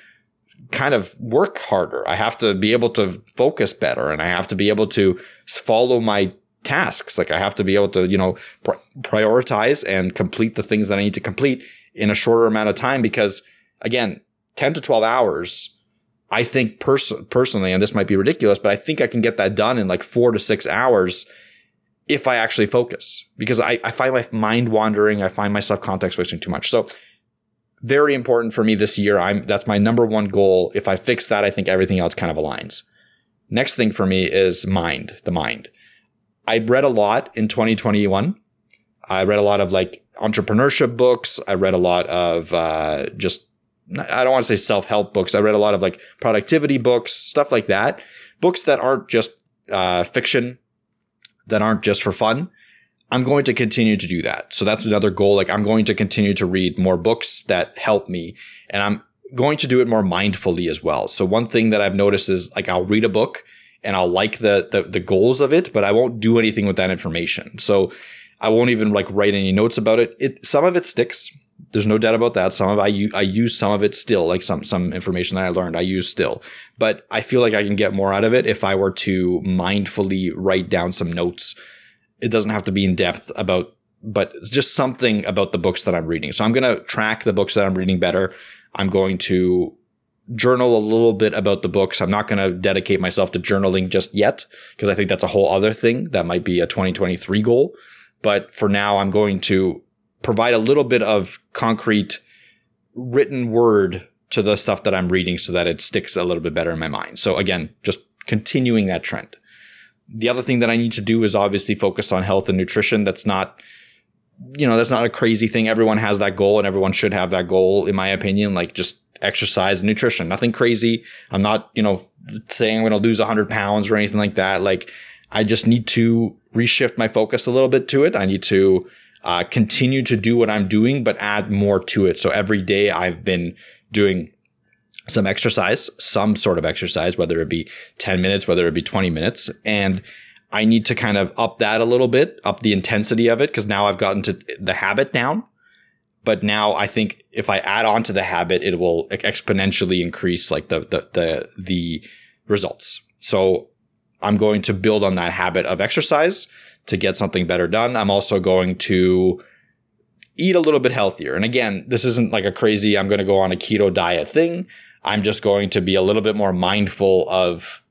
kind of work harder. I have to be able to focus better and I have to be able to follow my tasks. Like I have to be able to, you know, pr- prioritize and complete the things that I need to complete in a shorter amount of time because again, 10 to 12 hours, I think pers- personally, and this might be ridiculous, but I think I can get that done in like four to six hours if I actually focus because I, I find my mind wandering. I find myself context switching too much. So very important for me this year. I'm, that's my number one goal. If I fix that, I think everything else kind of aligns. Next thing for me is mind, the mind. I read a lot in 2021. I read a lot of like entrepreneurship books. I read a lot of, uh, just I don't want to say self help books. I read a lot of like productivity books, stuff like that. Books that aren't just uh, fiction, that aren't just for fun. I'm going to continue to do that. So that's another goal. Like I'm going to continue to read more books that help me and I'm going to do it more mindfully as well. So one thing that I've noticed is like I'll read a book and I'll like the, the, the goals of it, but I won't do anything with that information. So I won't even like write any notes about it. It, some of it sticks. There's no doubt about that. Some of I I use some of it still, like some some information that I learned, I use still. But I feel like I can get more out of it if I were to mindfully write down some notes. It doesn't have to be in depth about, but just something about the books that I'm reading. So I'm to track the books that I'm reading better. I'm going to journal a little bit about the books. I'm not going to dedicate myself to journaling just yet because I think that's a whole other thing that might be a 2023 goal. But for now, I'm going to provide a little bit of concrete written word to the stuff that I'm reading so that it sticks a little bit better in my mind. So again, just continuing that trend. The other thing that I need to do is obviously focus on health and nutrition. That's not, you know, that's not a crazy thing. Everyone has that goal and everyone should have that goal, in my opinion. Like just exercise and nutrition, nothing crazy. I'm not, you know, saying I'm going to lose 100 pounds or anything like that. Like I just need to reshift my focus a little bit to it. I need to uh, continue to do what I'm doing, but add more to it. So every day I've been doing some exercise, some sort of exercise, whether it be 10 minutes, whether it be 20 minutes. And I need to kind of up that a little bit, up the intensity of it, because now I've gotten to the habit down. But now I think if I add on to the habit, it will exponentially increase like the, the, the, the results. So I'm going to build on that habit of exercise to get something better done. I'm also going to eat a little bit healthier. And again, this isn't like a crazy, I'm going to go on a keto diet thing. I'm just going to be a little bit more mindful of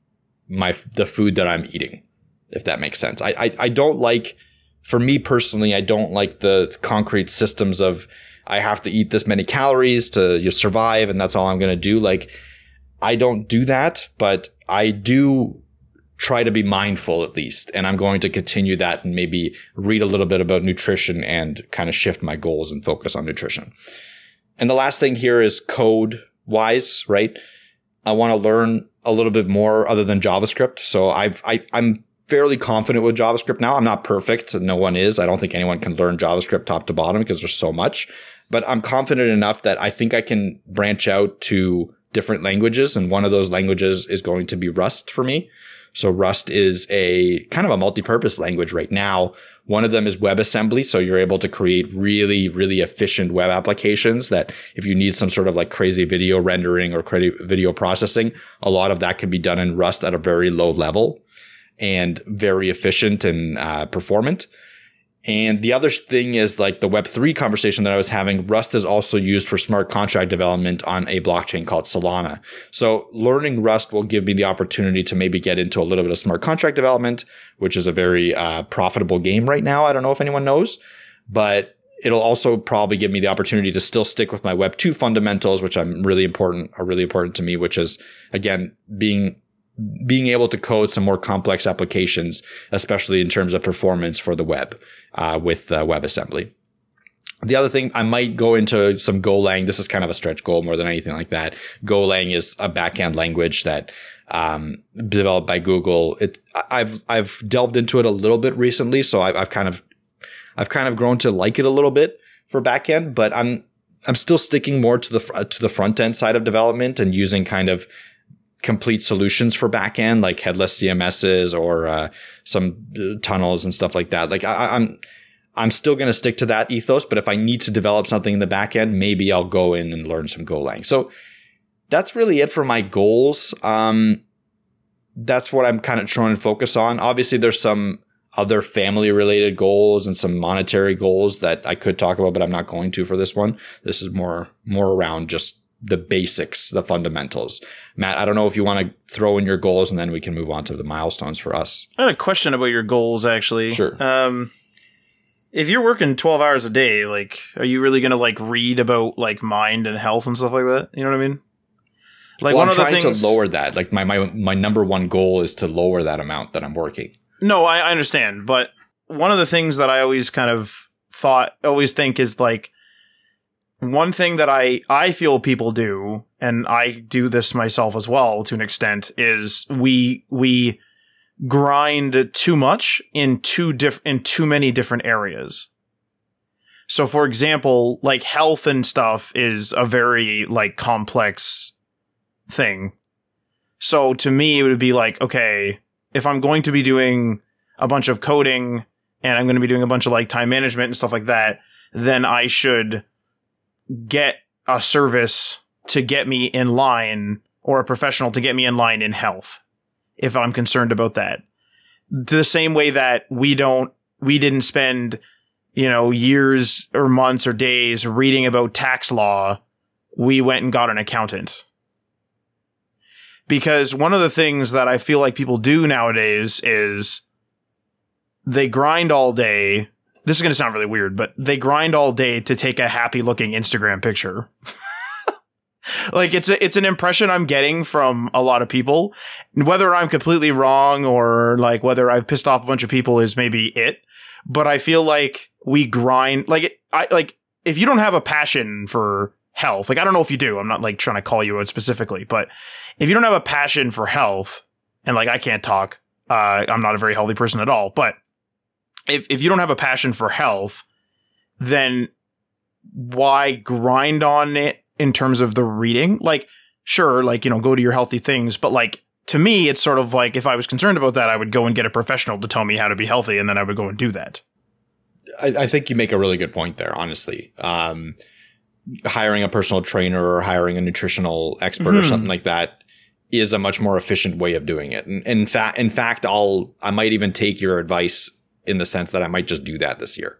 my, the food that I'm eating, if that makes sense. I, I, I don't like, for me personally, I don't like the concrete systems of, I have to eat this many calories to survive and that's all I'm going to do. Like, I don't do that, but I do try to be mindful at least. And I'm going to continue that and maybe read a little bit about nutrition and kind of shift my goals and focus on nutrition. And the last thing here is code wise, right? I want to learn a little bit more other than JavaScript. So I've, I, I'm fairly confident with JavaScript now. I'm not perfect. No one is. I don't think anyone can learn JavaScript top to bottom because there's so much, but I'm confident enough that I think I can branch out to different languages. And one of those languages is going to be Rust for me. So Rust is a kind of a multi-purpose language right now. One of them is WebAssembly. So you're able to create really, really efficient web applications that if you need some sort of like crazy video rendering or crazy video processing, a lot of that can be done in Rust at a very low level and very efficient and uh, performant. And the other thing is like the Web3 conversation that I was having, Rust is also used for smart contract development on a blockchain called Solana. So learning Rust will give me the opportunity to maybe get into a little bit of smart contract development, which is a very uh, profitable game right now. I don't know if anyone knows, but it'll also probably give me the opportunity to still stick with my Web 2 fundamentals, which I'm really important, are really important to me, which is again, being being able to code some more complex applications, especially in terms of performance for the web uh, with uh, WebAssembly. The other thing, I might go into some Golang. This is kind of a stretch goal more than anything like that. Golang is a backend language that um, developed by Google. It, I've I've delved into it a little bit recently, so I've, I've kind of I've kind of grown to like it a little bit for backend, but I'm I'm still sticking more to the to the front end side of development and using kind of complete solutions for backend, like headless CMSs or uh, some uh, tunnels and stuff like that. Like I, I'm, I'm still going to stick to that ethos. But if I need to develop something in the backend, maybe I'll go in and learn some Golang. So that's really it for my goals. Um, that's what I'm kind of trying to focus on. Obviously, there's some other family related goals and some monetary goals that I could talk about, but I'm not going to for this one. This is more more around just the basics, the fundamentals. Matt, I don't know if you want to throw in your goals and then we can move on to the milestones for us. I had a question about your goals actually. Sure. Um if you're working 12 hours a day, like are you really going to like read about like mind and health and stuff like that? You know what I mean? Like well, one I'm of the trying things to lower that. Like my, my my number one goal is to lower that amount that I'm working. No, I, I understand, but one of the things that I always kind of thought always think is like one thing that I I feel people do, and I do this myself as well to an extent, is we we grind too much in too diff in too many different areas. So for example, like health and stuff is a very like complex thing. So to me it would be like, okay, if I'm going to be doing a bunch of coding and I'm going to be doing a bunch of like time management and stuff like that, then I should get a service to get me in line or a professional to get me in line in health if I'm concerned about that. The same way that we don't, we didn't spend, you know, years or months or days reading about tax law. We went and got an accountant. Because one of the things that I feel like people do nowadays is they grind all day this is going to sound really weird, but they grind all day to take a happy looking Instagram picture. like it's a, it's an impression I'm getting from a lot of people. Whether I'm completely wrong or like whether I've pissed off a bunch of people is maybe it. But I feel like we grind like I like if you don't have a passion for health, like I don't know if you do. I'm not like trying to call you out specifically, but if you don't have a passion for health, and like I can't talk, uh, I'm not a very healthy person at all, but if if you don't have a passion for health, then why grind on it in terms of the reading? Like, sure, like, you know, go to your healthy things, but like to me, it's sort of like if I was concerned about that, I would go and get a professional to tell me how to be healthy, and then I would go and do that. I, I think you make a really good point there, honestly. Um, hiring a personal trainer or hiring a nutritional expert mm-hmm. or something like that is a much more efficient way of doing it. And in fact, in fact, I'll I might even take your advice in the sense that I might just do that this year.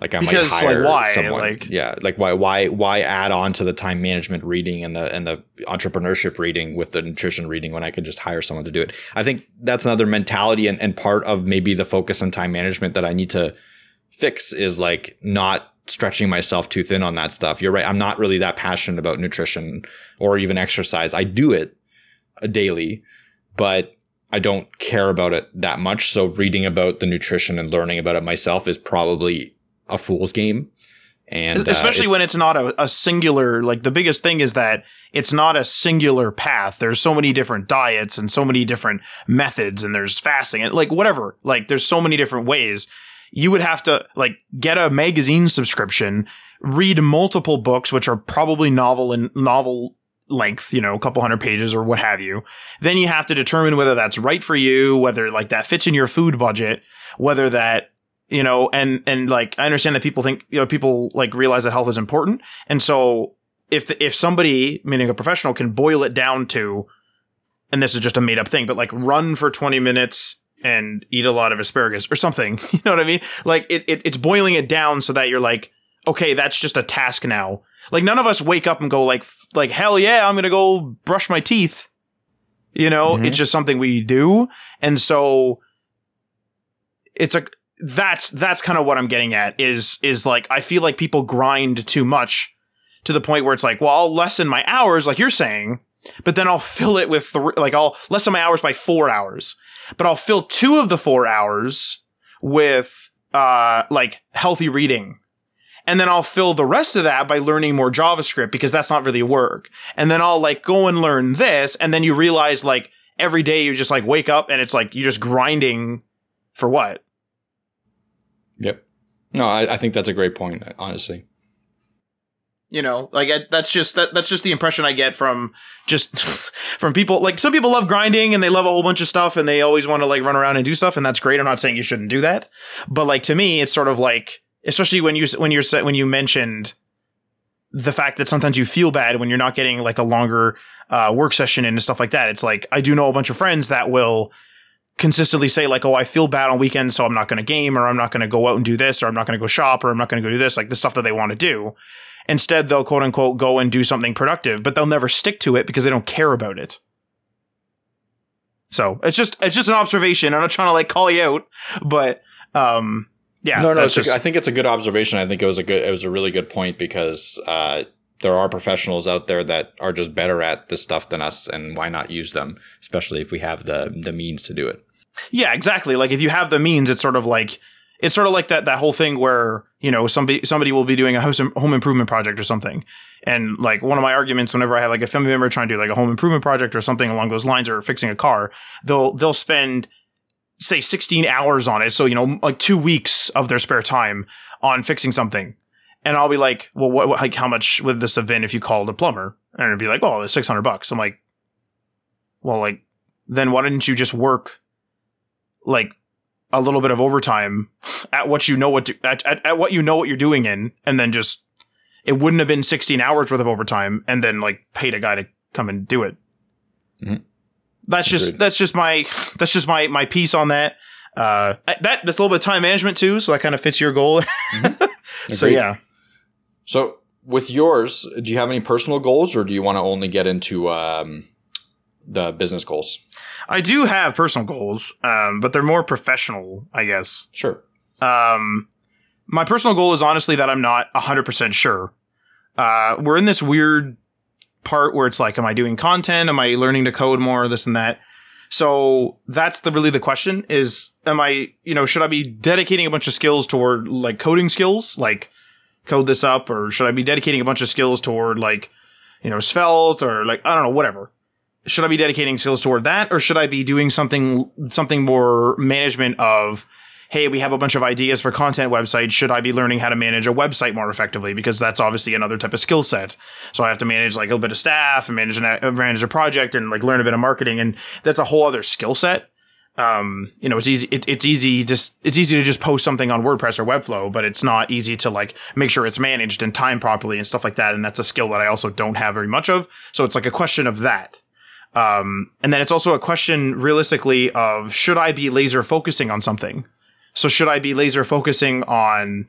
Like I because, might hire like, why? someone. Like, yeah, like why why why add on to the time management reading and the and the entrepreneurship reading with the nutrition reading when I could just hire someone to do it. I think that's another mentality and, and part of maybe the focus on time management that I need to fix is like not stretching myself too thin on that stuff. You're right. I'm not really that passionate about nutrition or even exercise. I do it daily, but I don't care about it that much. So reading about the nutrition and learning about it myself is probably a fool's game. And especially uh, it, when it's not a, a, singular, like the biggest thing is that it's not a singular path. There's so many different diets and so many different methods and there's fasting and like whatever. Like there's so many different ways. You would have to like get a magazine subscription, read multiple books, which are probably novel and novel length, you know, a couple hundred pages or what have you. Then you have to determine whether that's right for you, whether like that fits in your food budget, whether that, you know, and, and like, I understand that people think, you know, people like realize that health is important. And so if, the, if somebody, meaning a professional can boil it down to, and this is just a made up thing, but like run for 20 minutes and eat a lot of asparagus or something, you know what I mean? Like it, it it's boiling it down so that you're like, okay, that's just a task now like none of us wake up and go like like hell yeah, I'm gonna go brush my teeth. You know, mm-hmm. it's just something we do, and so it's a that's that's kind of what I'm getting at is is like I feel like people grind too much to the point where it's like, well, I'll lessen my hours, like you're saying, but then I'll fill it with th- like I'll lessen my hours by four hours, but I'll fill two of the four hours with uh like healthy reading and then I'll fill the rest of that by learning more JavaScript because that's not really work. And then I'll like go and learn this. And then you realize like every day you just like wake up and it's like you're just grinding for what? Yep. No, I, I think that's a great point, honestly. You know, like I, that's just that that's just the impression I get from just from people. Like some people love grinding and they love a whole bunch of stuff and they always want to like run around and do stuff and that's great. I'm not saying you shouldn't do that, but like to me, it's sort of like especially when you when you're when you mentioned the fact that sometimes you feel bad when you're not getting like a longer uh, work session and stuff like that. It's like I do know a bunch of friends that will consistently say like, "Oh, I feel bad on weekends, so I'm not going to game, or I'm not going to go out and do this, or I'm not going to go shop, or I'm not going to go do this." Like the stuff that they want to do, Instead, they'll quote unquote go and do something productive, but they'll never stick to it because they don't care about it. So it's just it's just an observation. I'm not trying to like call you out, but um, yeah, no, no. that's It's just- I think it's a good observation. I think it was a good, it was a really good point because uh, there are professionals out there that are just better at this stuff than us, and why not use them, especially if we have the the means to do it. Yeah, exactly. Like if you have the means, it's sort of like it's sort of like that that whole thing where you know somebody somebody will be doing a home improvement project or something, and like one of my arguments whenever I have like a family member trying to do like a home improvement project or something along those lines or fixing a car, they'll they'll spend say 16 hours on it, so you know like two weeks of their spare time on fixing something, and I'll be like, well, what, what like how much would this have been if you called a plumber? And it'd be like, well, it's 600 bucks. I'm like, well, like then why didn't you just work like a little bit of overtime at what you know what to, at, at, at what you know what you're doing in and then just it wouldn't have been 16 hours worth of overtime and then like paid a guy to come and do it Mhm. That's just Agreed. that's just my that's just my my piece on that uh that that's a little bit of time management too so that kind of fits your goal so yeah So with yours, do you have any personal goals, or do you want to only get into um, the business goals? i do have personal goals um but they're more professional i guess Sure. Um, my personal goal is honestly that I'm not 100% sure. Uh, we're in this weird part where it's like, am I doing content? Am I learning to code more? This and that. So that's the really the question is, am I, you know, should I be dedicating a bunch of skills toward like coding skills, like code this up, or should I be dedicating a bunch of skills toward like, you know, Svelte or like, I don't know, whatever. Should I be dedicating skills toward that, or should I be doing something, something more management of, hey, we have a bunch of ideas for content websites. Should I be learning how to manage a website more effectively? Because that's obviously another type of skill set. So I have to manage like a little bit of staff and manage an, manage a project and like learn a bit of marketing, and that's a whole other skill set. Um, you know, it's easy. It, it's easy just it's easy to just post something on WordPress or Webflow, but it's not easy to like make sure it's managed and timed properly and stuff like that. And that's a skill that I also don't have very much of. So it's like a question of that. Um, and then it's also a question realistically of should I be laser focusing on something? So should I be laser focusing on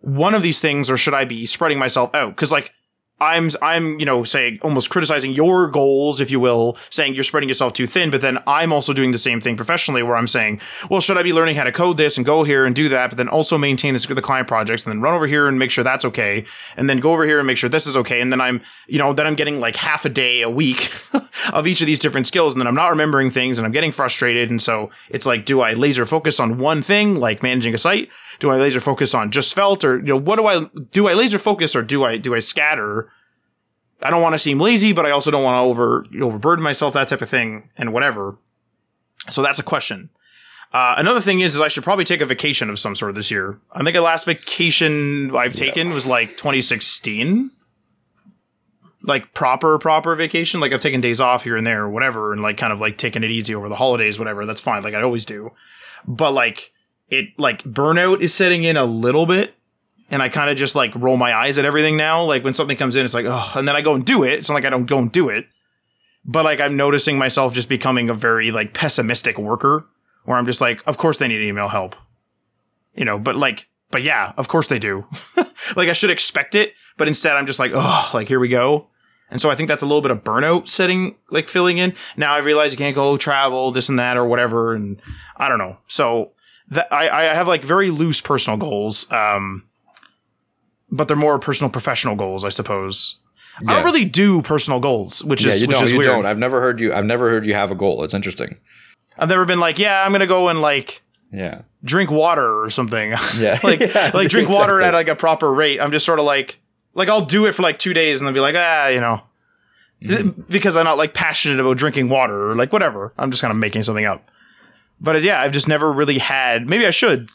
one of these things or should I be spreading myself out? Cause like I'm, I'm, you know, saying almost criticizing your goals, if you will, saying you're spreading yourself too thin, but then I'm also doing the same thing professionally where I'm saying, well, should I be learning how to code this and go here and do that, but then also maintain this the client projects and then run over here and make sure that's okay. And then go over here and make sure this is okay. And then I'm, you know, then I'm getting like half a day a week of each of these different skills. And then I'm not remembering things and I'm getting frustrated. And so it's like, do I laser focus on one thing, like managing a site? Do I laser focus on just Svelte, or, you know, what do I, do I laser focus or do I, do I scatter? I don't want to seem lazy, but I also don't want to over overburden myself, that type of thing, and whatever. So that's a question. Uh, another thing is, is I should probably take a vacation of some sort this year. I think the last vacation I've taken was like 2016, like proper proper vacation. Like I've taken days off here and there or whatever, and like kind of like taking it easy over the holidays, whatever. That's fine, like I always do. But like it, like burnout is setting in a little bit and I kind of just like roll my eyes at everything now. Like when something comes in, it's like, oh, and then I go and do it. It's not like I don't go and do it, but like I'm noticing myself just becoming a very like pessimistic worker where I'm just like, of course they need email help, you know, but like, but yeah, of course they do. like I should expect it, but instead I'm just like, oh, like here we go. And so I think that's a little bit of burnout setting, like filling in. Now I realize you can't go travel, this and that, or whatever. And I don't know. So that I, I have like very loose personal goals. Um, but they're more personal professional goals, I suppose. I don't really do personal goals, which Yeah, is which is weird. don't. I've never heard you. I've never heard you have a goal. It's interesting. I've never been like, yeah, I'm gonna go and like Yeah. drink water or something. Yeah. like Yeah, like drink water at like a proper rate. I'm just sort of like like I'll do it for like two days and then be like, ah, you know. Mm-hmm. Because I'm not like passionate about drinking water or like whatever. I'm just kind of making something up. But uh, yeah, I've just never really had. Maybe I should.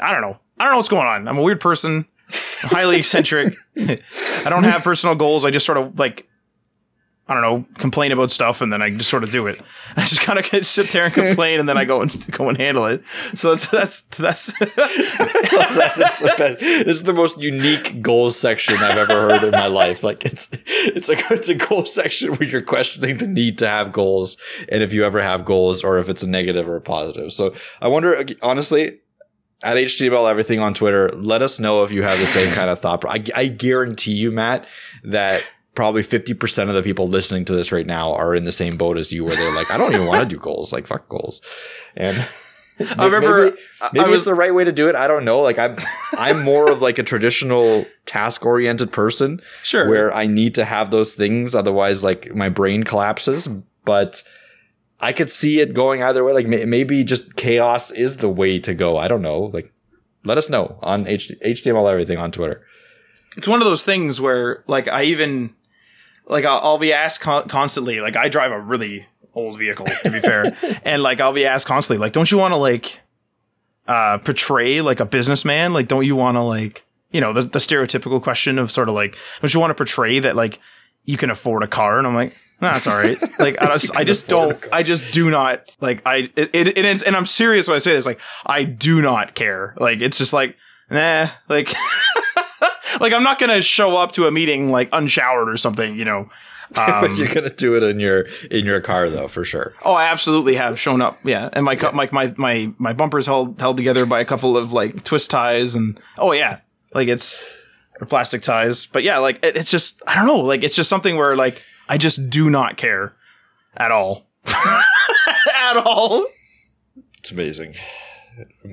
I don't know. I don't know what's going on. I'm a weird person. I'm highly eccentric. I don't have personal goals. I just sort of like I don't know, complain about stuff and then I just sort of do it. I just kind of sit there and complain and then I go and go and handle it. So that's that's that's That's the best. This is the most unique goals section I've ever heard in my life. Like it's it's a it's a goal section where you're questioning the need to have goals and if you ever have goals or if it's a negative or a positive. So I wonder honestly, at HTML everything on Twitter. Let us know if you have the same kind of thought. I, I guarantee you, Matt, that probably 50% of the people listening to this right now are in the same boat as you where they're like, I don't even want to do goals. Like, fuck goals. And I remember maybe, maybe I was it's the right way to do it. I don't know. Like I'm, I'm more of like a traditional task oriented person Sure. where I need to have those things. Otherwise, like my brain collapses, but I could see it going either way. Like maybe just chaos is the way to go. I don't know. Like let us know on HTML everything on Twitter. it's one of those things where like I even like I'll, I'll be asked con- constantly. Like I drive a really old vehicle to be fair, and like I'll be asked constantly. Like, don't you want to like uh portray like a businessman? Like, don't you want to like you know the the stereotypical question of sort of like don't you want to portray that like you can afford a car? And I'm like. That's all right. Like I just, I just don't. I just do not like. I it, it, it is, and I'm serious when I say this. Like I do not care. Like it's just like nah. Like like I'm not gonna show up to a meeting like unshowered or something, you know. but Um, you're gonna do it in your in your car though, for sure. oh, I absolutely have shown up, yeah. And my cu- my my my my bumpers held held together by a couple of like twist ties, and oh yeah, like it's or plastic ties. But yeah, like it, it's just I don't know, like it's just something where like I just do not care at all, at all. It's amazing.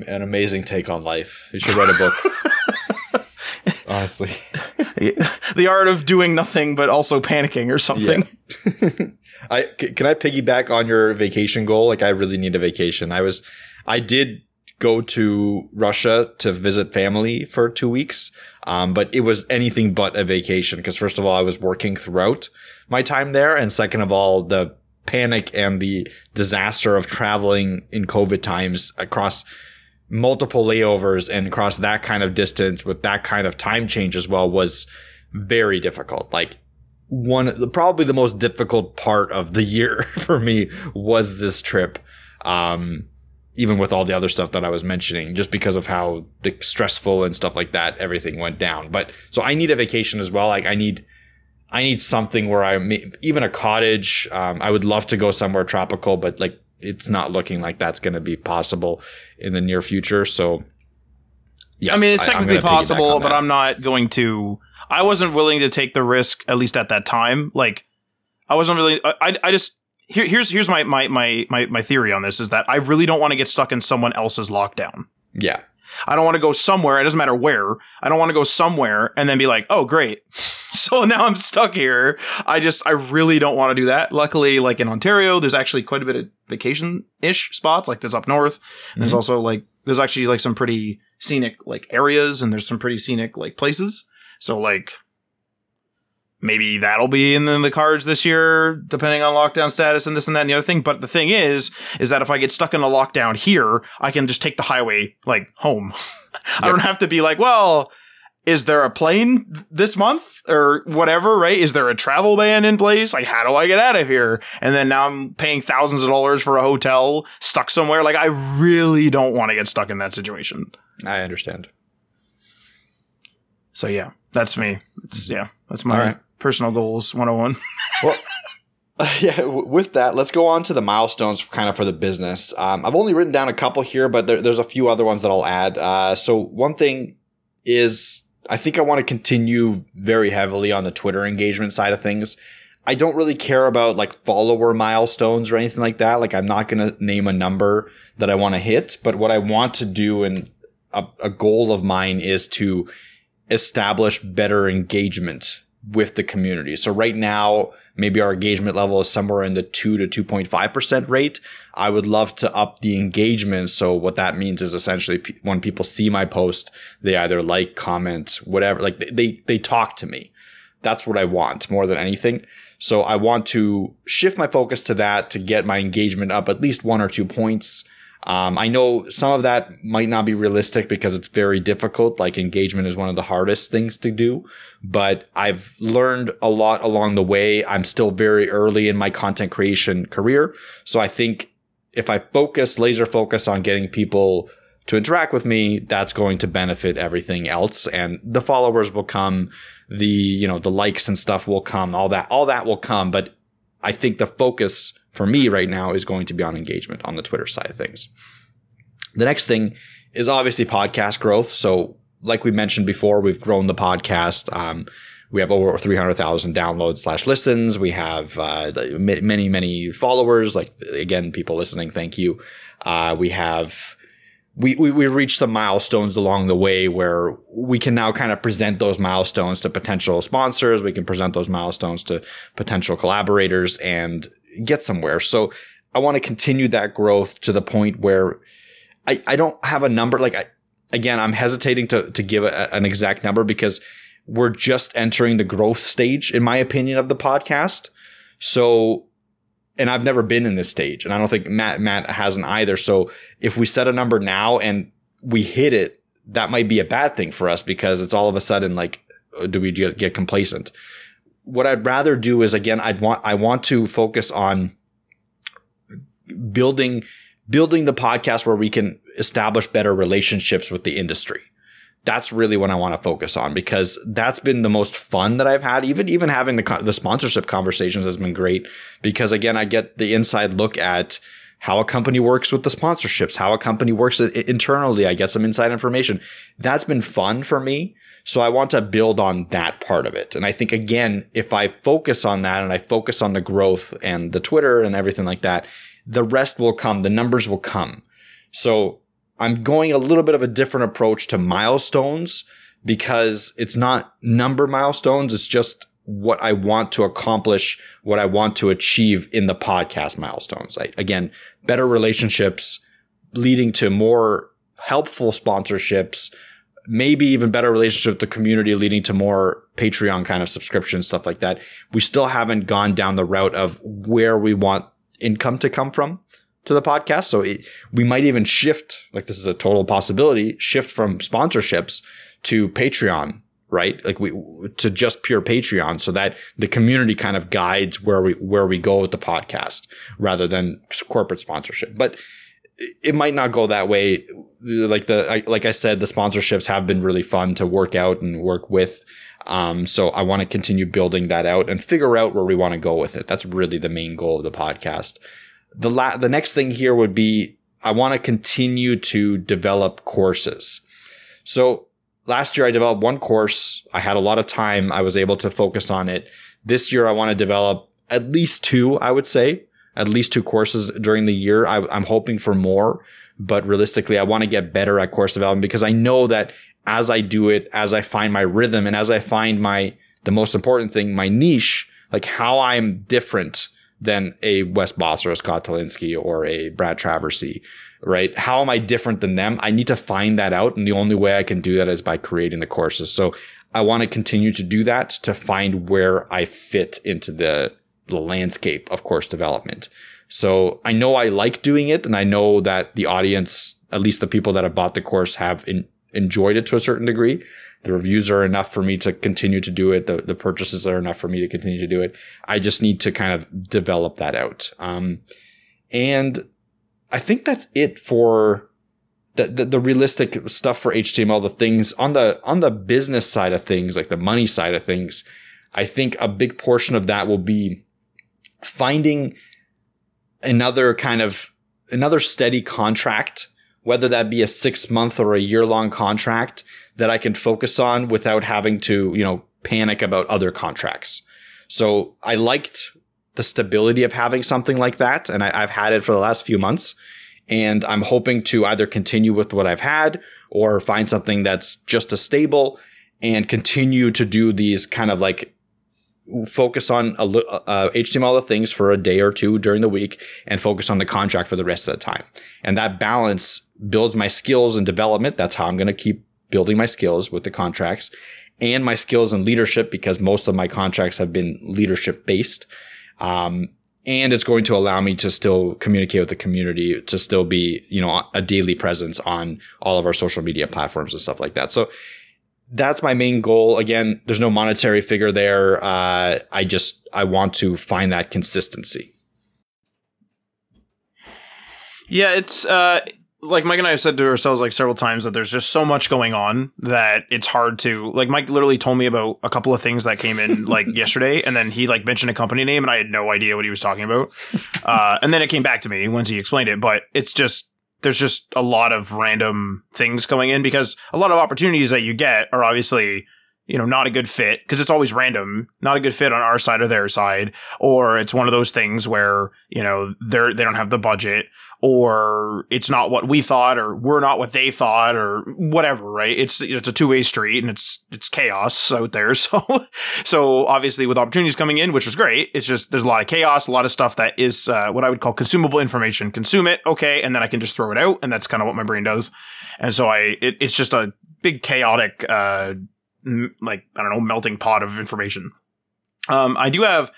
An amazing take on life. You should write a book. Honestly. the art of doing nothing but also panicking or something. I c- can I piggyback on your vacation goal? Like I really need a vacation. I was I did go to Russia to visit family for 2 weeks. Um, but it was anything but a vacation because first of all I was working throughout my time there and second of all the panic and the disaster of traveling in COVID times across multiple layovers and across that kind of distance with that kind of time change as well was very difficult. Like one, probably the most difficult part of the year for me was this trip. Um, even with all the other stuff that I was mentioning, just because of how the stressful and stuff like that, everything went down. But so I need a vacation as well. Like I need, I need something where I even a cottage. Um, I would love to go somewhere tropical, but like it's not looking like that's going to be possible in the near future. So, yes, I mean, it's I- technically possible, but. I'm not going to. I wasn't willing to take the risk, at least at that time. Like, I wasn't really. I, I, I just here, here's here's my, my my my my theory on this is that I really don't want to get stuck in someone else's lockdown. yeah, I don't want to go somewhere. It doesn't matter where. I don't want to go somewhere and then be like, oh, great. so now I'm stuck here. I just, I really don't want to do that. Luckily, like in Ontario, there's actually quite a bit of vacation ish spots. Like there's up north. And There's mm-hmm. also like, there's actually like some pretty scenic like areas and there's some pretty scenic like places. So like, maybe that'll be in the, cards this year, depending on lockdown status and this and that and the other thing. But the thing is, is that if I get stuck in a lockdown here, I can just take the highway like home. I don't have to be like, well, is there a plane this month or whatever, right? Is there a travel ban in place? Like, how do I get out of here? And then now I'm paying thousands of dollars for a hotel stuck somewhere. Like, I really don't want to get stuck in that situation. I understand. So yeah, that's me. It's yeah, that's my All right. Personal goals 101. Well, yeah. With that, let's go on to the milestones, kind of for the business. Um, I've only written down a couple here, but there, there's a few other ones that I'll add. Uh, so one thing is, I think I want to continue very heavily on the Twitter engagement side of things. I don't really care about like follower milestones or anything like that. Like I'm not going to name a number that I want to hit, but what I want to do and a, a goal of mine is to establish better engagement with the community. So right now, maybe our engagement level is somewhere in the 2 to 2.5% rate. I would love to up the engagement. So what that means is essentially pe- when people see my post, they either like, comment, whatever, like they, they, they talk to me. That's what I want more than anything. So I want to shift my focus to that to get my engagement up at least one or two points. Um, I know some of that might not be realistic because it's very difficult. Like engagement is one of the hardest things to do, but I've learned a lot along the way. I'm still very early in my content creation career. So I think if I focus, laser focus on getting people to interact with me, that's going to benefit everything else. And the followers will come, the, you know, the likes and stuff will come, all that, all that will come. But I think the focus for me right now is going to be on engagement on the Twitter side of things. The next thing is obviously podcast growth. So, like we mentioned before, we've grown the podcast. Um, we have over 300,000 downloads slash listens. We have uh, many, many followers. Like, again, people listening, thank you. Uh, we have we, we, we reached some milestones along the way where we can now kind of present those milestones to potential sponsors. We can present those milestones to potential collaborators and get somewhere. So I want to continue that growth to the point where I, I don't have a number. Like I, again, I'm hesitating to, to give a, an exact number because we're just entering the growth stage, in my opinion, of the podcast. So and I've never been in this stage, and I don't think Matt Matt hasn't either. So if we set a number now and we hit it, that might be a bad thing for us because it's all of a sudden like, do we get, get complacent? What I'd rather do is again, I'd want I want to focus on building building the podcast where we can establish better relationships with the industry that's really what I want to focus on because that's been the most fun that I've had. Even even having the the sponsorship conversations has been great because again, I get the inside look at how a company works with the sponsorships, how a company works internally. I get some inside information. That's been fun for me. So I want to build on that part of it. And I think again, if I focus on that and I focus on the growth and the Twitter and everything like that, the rest will come. The numbers will come. So I'm going a little bit of a different approach to milestones because it's not number milestones. It's just what I want to accomplish, what I want to achieve in the podcast milestones. I, again, better relationships leading to more helpful sponsorships, maybe even better relationship with the community leading to more Patreon kind of subscription, stuff like that. We still haven't gone down the route of where we want income to come from to the podcast. So it, we might even shift, like this is a total possibility, shift from sponsorships to Patreon, right? Like we, to just pure Patreon so that the community kind of guides where we, where we go with the podcast rather than corporate sponsorship. But it might not go that way. Like the, like I said, the sponsorships have been really fun to work out and work with. Um, so I want to continue building that out and figure out where we want to go with it. That's really the main goal of the podcast the la- the next thing here would be I want to continue to develop courses. So last year I developed one course. I had a lot of time. I was able to focus on it. This year I want to develop at least two, I would say, at least two courses during the year. I, I'm hoping for more, but realistically, I want to get better at course development because I know that as I do it, as I find my rhythm and as I find my, the most important thing, my niche, like how I'm different than a Wes Bos or a Scott Tolinski or a Brad Traversy, right? How am I different than them? I need to find that out. And the only way I can do that is by creating the courses. So I want to continue to do that to find where I fit into the, the landscape of course development. So I know I like doing it and I know that the audience, at least the people that have bought the course have in, enjoyed it to a certain degree. The reviews are enough for me to continue to do it. The, the purchases are enough for me to continue to do it. I just need to kind of develop that out. Um, and I think that's it for the, the, the realistic stuff for HTML, the things on the, on the business side of things, like the money side of things. I think a big portion of that will be finding another kind of another steady contract, whether that be a six month or a year long contract that I can focus on without having to, you know, panic about other contracts. So I liked the stability of having something like that. And I, have had it for the last few months. And I'm hoping to either continue with what I've had or find something that's just as stable and continue to do these kind of like focus on a, uh, HTML things for a day or two during the week and focus on the contract for the rest of the time. And that balance builds my skills and development. That's how I'm going to keep building my skills with the contracts and my skills in leadership because most of my contracts have been leadership based. Um, and it's going to allow me to still communicate with the community, to still be, you know, a daily presence on all of our social media platforms and stuff like that. So that's my main goal. Again, there's no monetary figure there. Uh, I just, I want to find that consistency. Yeah, it's, uh, like Mike and I have said to ourselves like several times that there's just so much going on that it's hard to like Mike literally told me about a couple of things that came in like yesterday and then he like mentioned a company name and I had no idea what he was talking about. Uh, and then it came back to me once he explained it, but it's just there's just a lot of random things going in because a lot of opportunities that you get are obviously you know, not a good fit because it's always random, not a good fit on our side or their side, or it's one of those things where, you know, they're, they don't have the budget or it's not what we thought or we're not what they thought or whatever, right? It's, it's a two way street and it's, it's chaos out there. So, so obviously with opportunities coming in, which is great, it's just, there's a lot of chaos, a lot of stuff that is, uh, what I would call consumable information. Consume it. Okay. And then I can just throw it out. And that's kind of what my brain does. And so I, it, it's just a big chaotic, uh, like I don't know melting pot of information. Um, I do have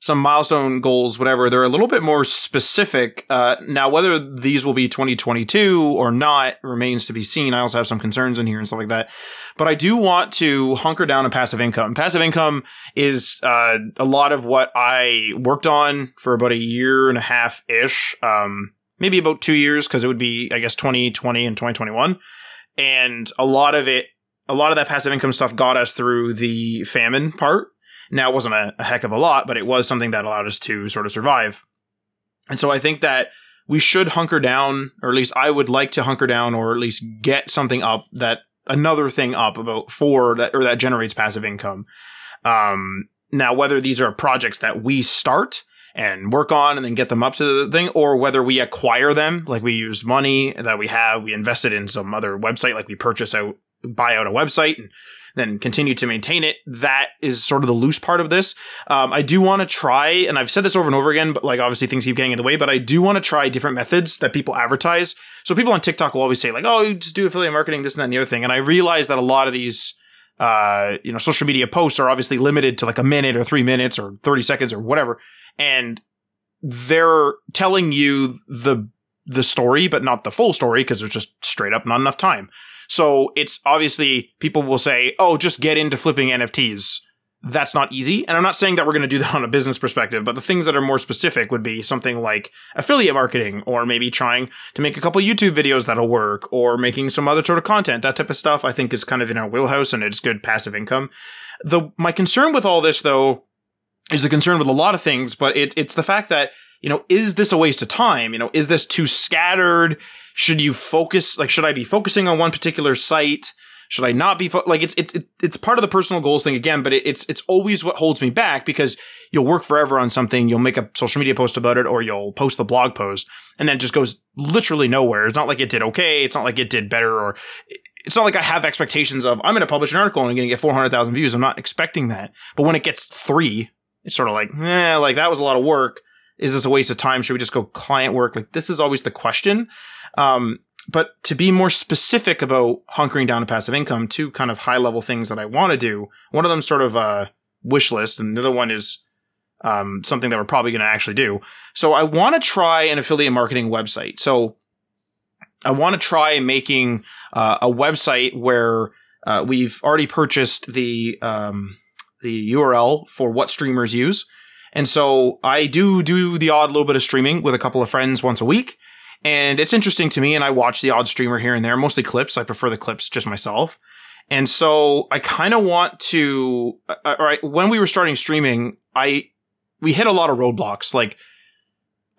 some milestone goals, whatever. They're a little bit more specific. Uh, now, whether these will be 2022 or not remains to be seen. I also have some concerns in here and stuff like that. But I do want to hunker down on passive income. Passive income is uh, a lot of what I worked on for about a year and a half ish, um, maybe about two years, because it would be, I guess, 2020 and 2021. And a lot of it a lot of that passive income stuff got us through the famine part. Now, it wasn't a, a heck of a lot, but it was something that allowed us to sort of survive. And so I think that we should hunker down, or at least I would like to hunker down, or at least get something up that another thing up about four that or that generates passive income. Um, now, whether these are projects that we start and work on and then get them up to the thing, or whether we acquire them, like we use money that we have, we invested in some other website, like we purchase out buy out a website and then continue to maintain it. That is sort of the loose part of this. Um, I do want to try, and I've said this over and over again, but like obviously things keep getting in the way, but I do want to try different methods that people advertise. So people on TikTok will always say like, oh, you just do affiliate marketing, this and that and the other thing. And I realize that a lot of these, uh, you know, social media posts are obviously limited to like a minute or three minutes or 30 seconds or whatever. And they're telling you the, the story, but not the full story because there's just straight up not enough time. So it's obviously people will say, oh, just get into flipping NFTs. That's not easy. And I'm not saying that we're going to do that on a business perspective, but the things that are more specific would be something like affiliate marketing or maybe trying to make a couple YouTube videos that'll work or making some other sort of content. That type of stuff I think is kind of in our wheelhouse and it's good passive income. The, my concern with all this though is a concern with a lot of things, but it, it's the fact that you know, is this a waste of time? You know, is this too scattered? Should you focus, like, should I be focusing on one particular site? Should I not be fo- like it's it's it's part of the personal goals thing again, but it, it's it's always what holds me back because you'll work forever on something, you'll make a social media post about it, or you'll post the blog post, and then it just goes literally nowhere. It's not like it did okay, it's not like it did better, or it's not like I have expectations of I'm going to publish an article and I'm going to get four hundred thousand views. I'm not expecting that, but when it gets three, it's sort of like, eh, like that was a lot of work is this a waste of time? Should we just go client work? Like this is always the question. Um, but to be more specific about hunkering down to passive income, two kind of high level things that I want to do. One of them sort of a wish list, and the other one is um, something that we're probably going to actually do. So I want to try an affiliate marketing website. So I want to try making uh, a website where uh, we've already purchased the um, the URL for what streamers use. And so I do do the odd little bit of streaming with a couple of friends once a week. And it's interesting to me. And I watch the odd streamer here and there, mostly clips. I prefer the clips just myself. And so I kind of want to, uh, uh, all right, when we were starting streaming, I, we hit a lot of roadblocks. Like,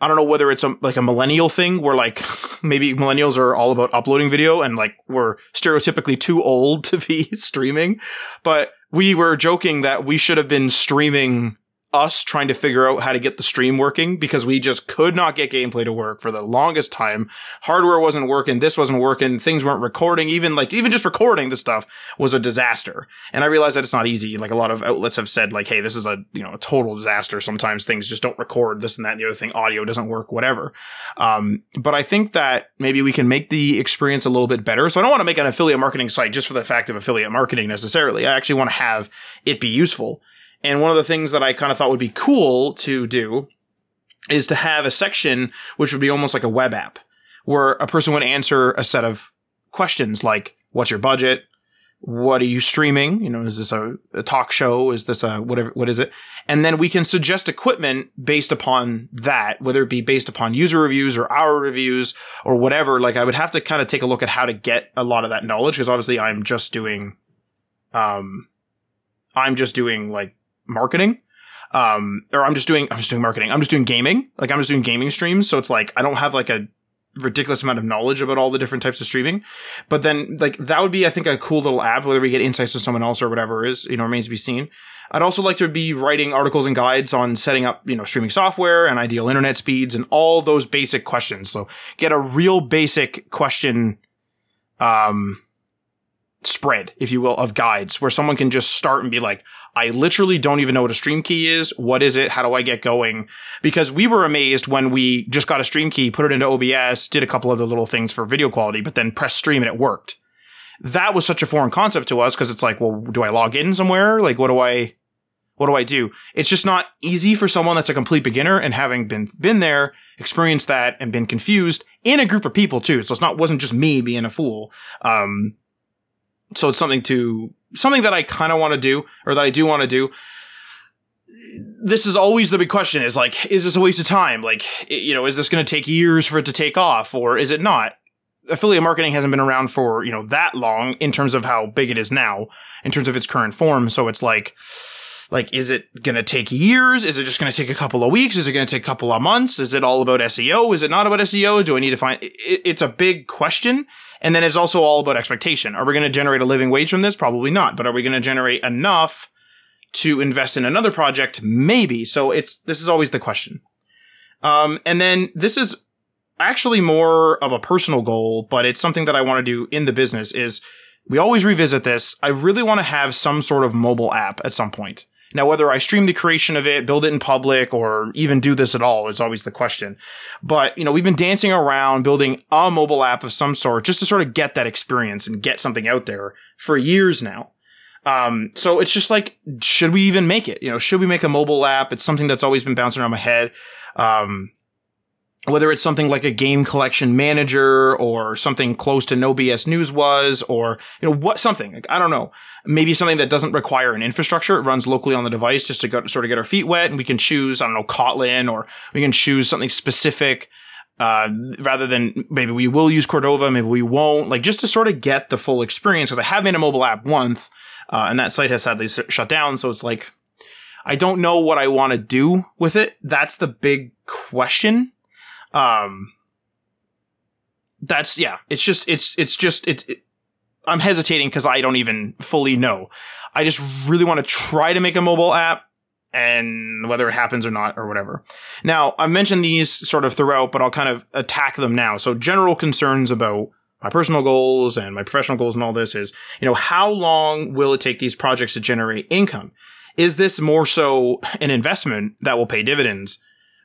I don't know whether it's a, like a millennial thing where like maybe millennials are all about uploading video and like we're stereotypically too old to be streaming. But we were joking that we should have been streaming us trying to figure out how to get the stream working because we just could not get gameplay to work for the longest time. Hardware wasn't working. This wasn't working. Things weren't recording. Even like, even just recording the stuff was a disaster. And I realized that it's not easy. Like a lot of outlets have said like, Hey, this is a, you know, a total disaster. Sometimes things just don't record this and that and the other thing. Audio doesn't work, whatever. Um, but I think that maybe we can make the experience a little bit better. So I don't want to make an affiliate marketing site just for the fact of affiliate marketing necessarily. I actually want to have it be useful. And one of the things that I kind of thought would be cool to do is to have a section which would be almost like a web app where a person would answer a set of questions like, what's your budget? What are you streaming? You know, is this a, a talk show? Is this a whatever? What is it? And then we can suggest equipment based upon that, whether it be based upon user reviews or our reviews or whatever. Like I would have to kind of take a look at how to get a lot of that knowledge because obviously I'm just doing, um, I'm just doing like marketing. Um, or I'm just doing, I'm just doing marketing. I'm just doing gaming. Like I'm just doing gaming streams. So it's like, I don't have like a, ridiculous amount of knowledge about all the different types of streaming. But then like that would be, I think, a cool little app, whether we get insights from someone else or whatever is, you know, remains to be seen. I'd also like to be writing articles and guides on setting up, you know, streaming software and ideal internet speeds and all those basic questions. So get a real basic question, um, spread, if you will, of guides where someone can just start and be like, I literally don't even know what a stream key is. What is it? How do I get going? Because we were amazed when we just got a stream key, put it into OBS, did a couple of the little things for video quality, but then press stream and it worked. That was such a foreign concept to us because it's like, well, do I log in somewhere? Like, what do I, what do I do? It's just not easy for someone that's a complete beginner and having been, been there, experienced that and been confused in a group of people too. So it's not, wasn't just me being a fool. Um, so it's something to something that I kind of want to do or that I do want to do. This is always the big question is like is this a waste of time? Like you know, is this going to take years for it to take off or is it not? Affiliate marketing hasn't been around for, you know, that long in terms of how big it is now in terms of its current form, so it's like like is it going to take years? Is it just going to take a couple of weeks? Is it going to take a couple of months? Is it all about seo is it not about seo do i need to find it's a big question and then it's also all about expectation. Are we going to generate a living wage from this? Probably not. But are we going to generate enough to invest in another project? Maybe. So it's, this is always the question. Um, and then this is actually more of a personal goal, but it's something that I want to do in the business is we always revisit this. I really want to have some sort of mobile app at some point. Now, whether I stream the creation of it, build it in public, or even do this at all is always the question. But, you know, we've been dancing around building a mobile app of some sort just to sort of get that experience and get something out there for years now. Um, so it's just like, should we even make it? You know, should we make a mobile app? It's something that's always been bouncing around my head. Um, whether it's something like a game collection manager or something close to no BS news was, or, you know, what, something, like, I don't know. Maybe something that doesn't require an infrastructure. It runs locally on the device just to go, sort of get our feet wet and we can choose, I don't know, Kotlin or we can choose something specific. Uh, rather than maybe we will use Cordova, maybe we won't, like just to sort of get the full experience. Cause I have made a mobile app once, uh, and that site has sadly shut down. So it's like, I don't know what I want to do with it. That's the big question um, that's yeah. It's just it's it's just. It, I'm hesitating because I don't even fully know. I just really want to try to make a mobile app and whether it happens or not or whatever. Now, I've mentioned these sort of throughout, but I'll kind of attack them now. So general concerns about my personal goals and my professional goals and all this is, you know, how long will it take these projects to generate income? Is this more so an investment that will pay dividends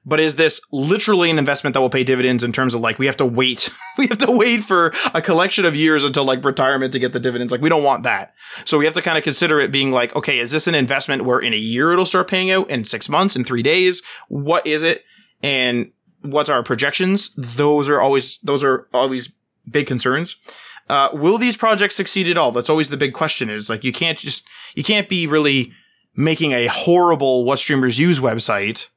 but is this literally an investment that will pay dividends in terms of like we have to wait we have to wait for a collection of years until like retirement to get the dividends? Like we don't want that. So we have to kind of consider it being like okay is this an investment where in a year it'll start paying out in 6 months in 3 days? What is it? And what's our projections? Those are always those are always big concerns. Uh, will these projects succeed at all? That's always the big question is like you can't just you can't be really making a horrible what streamers use website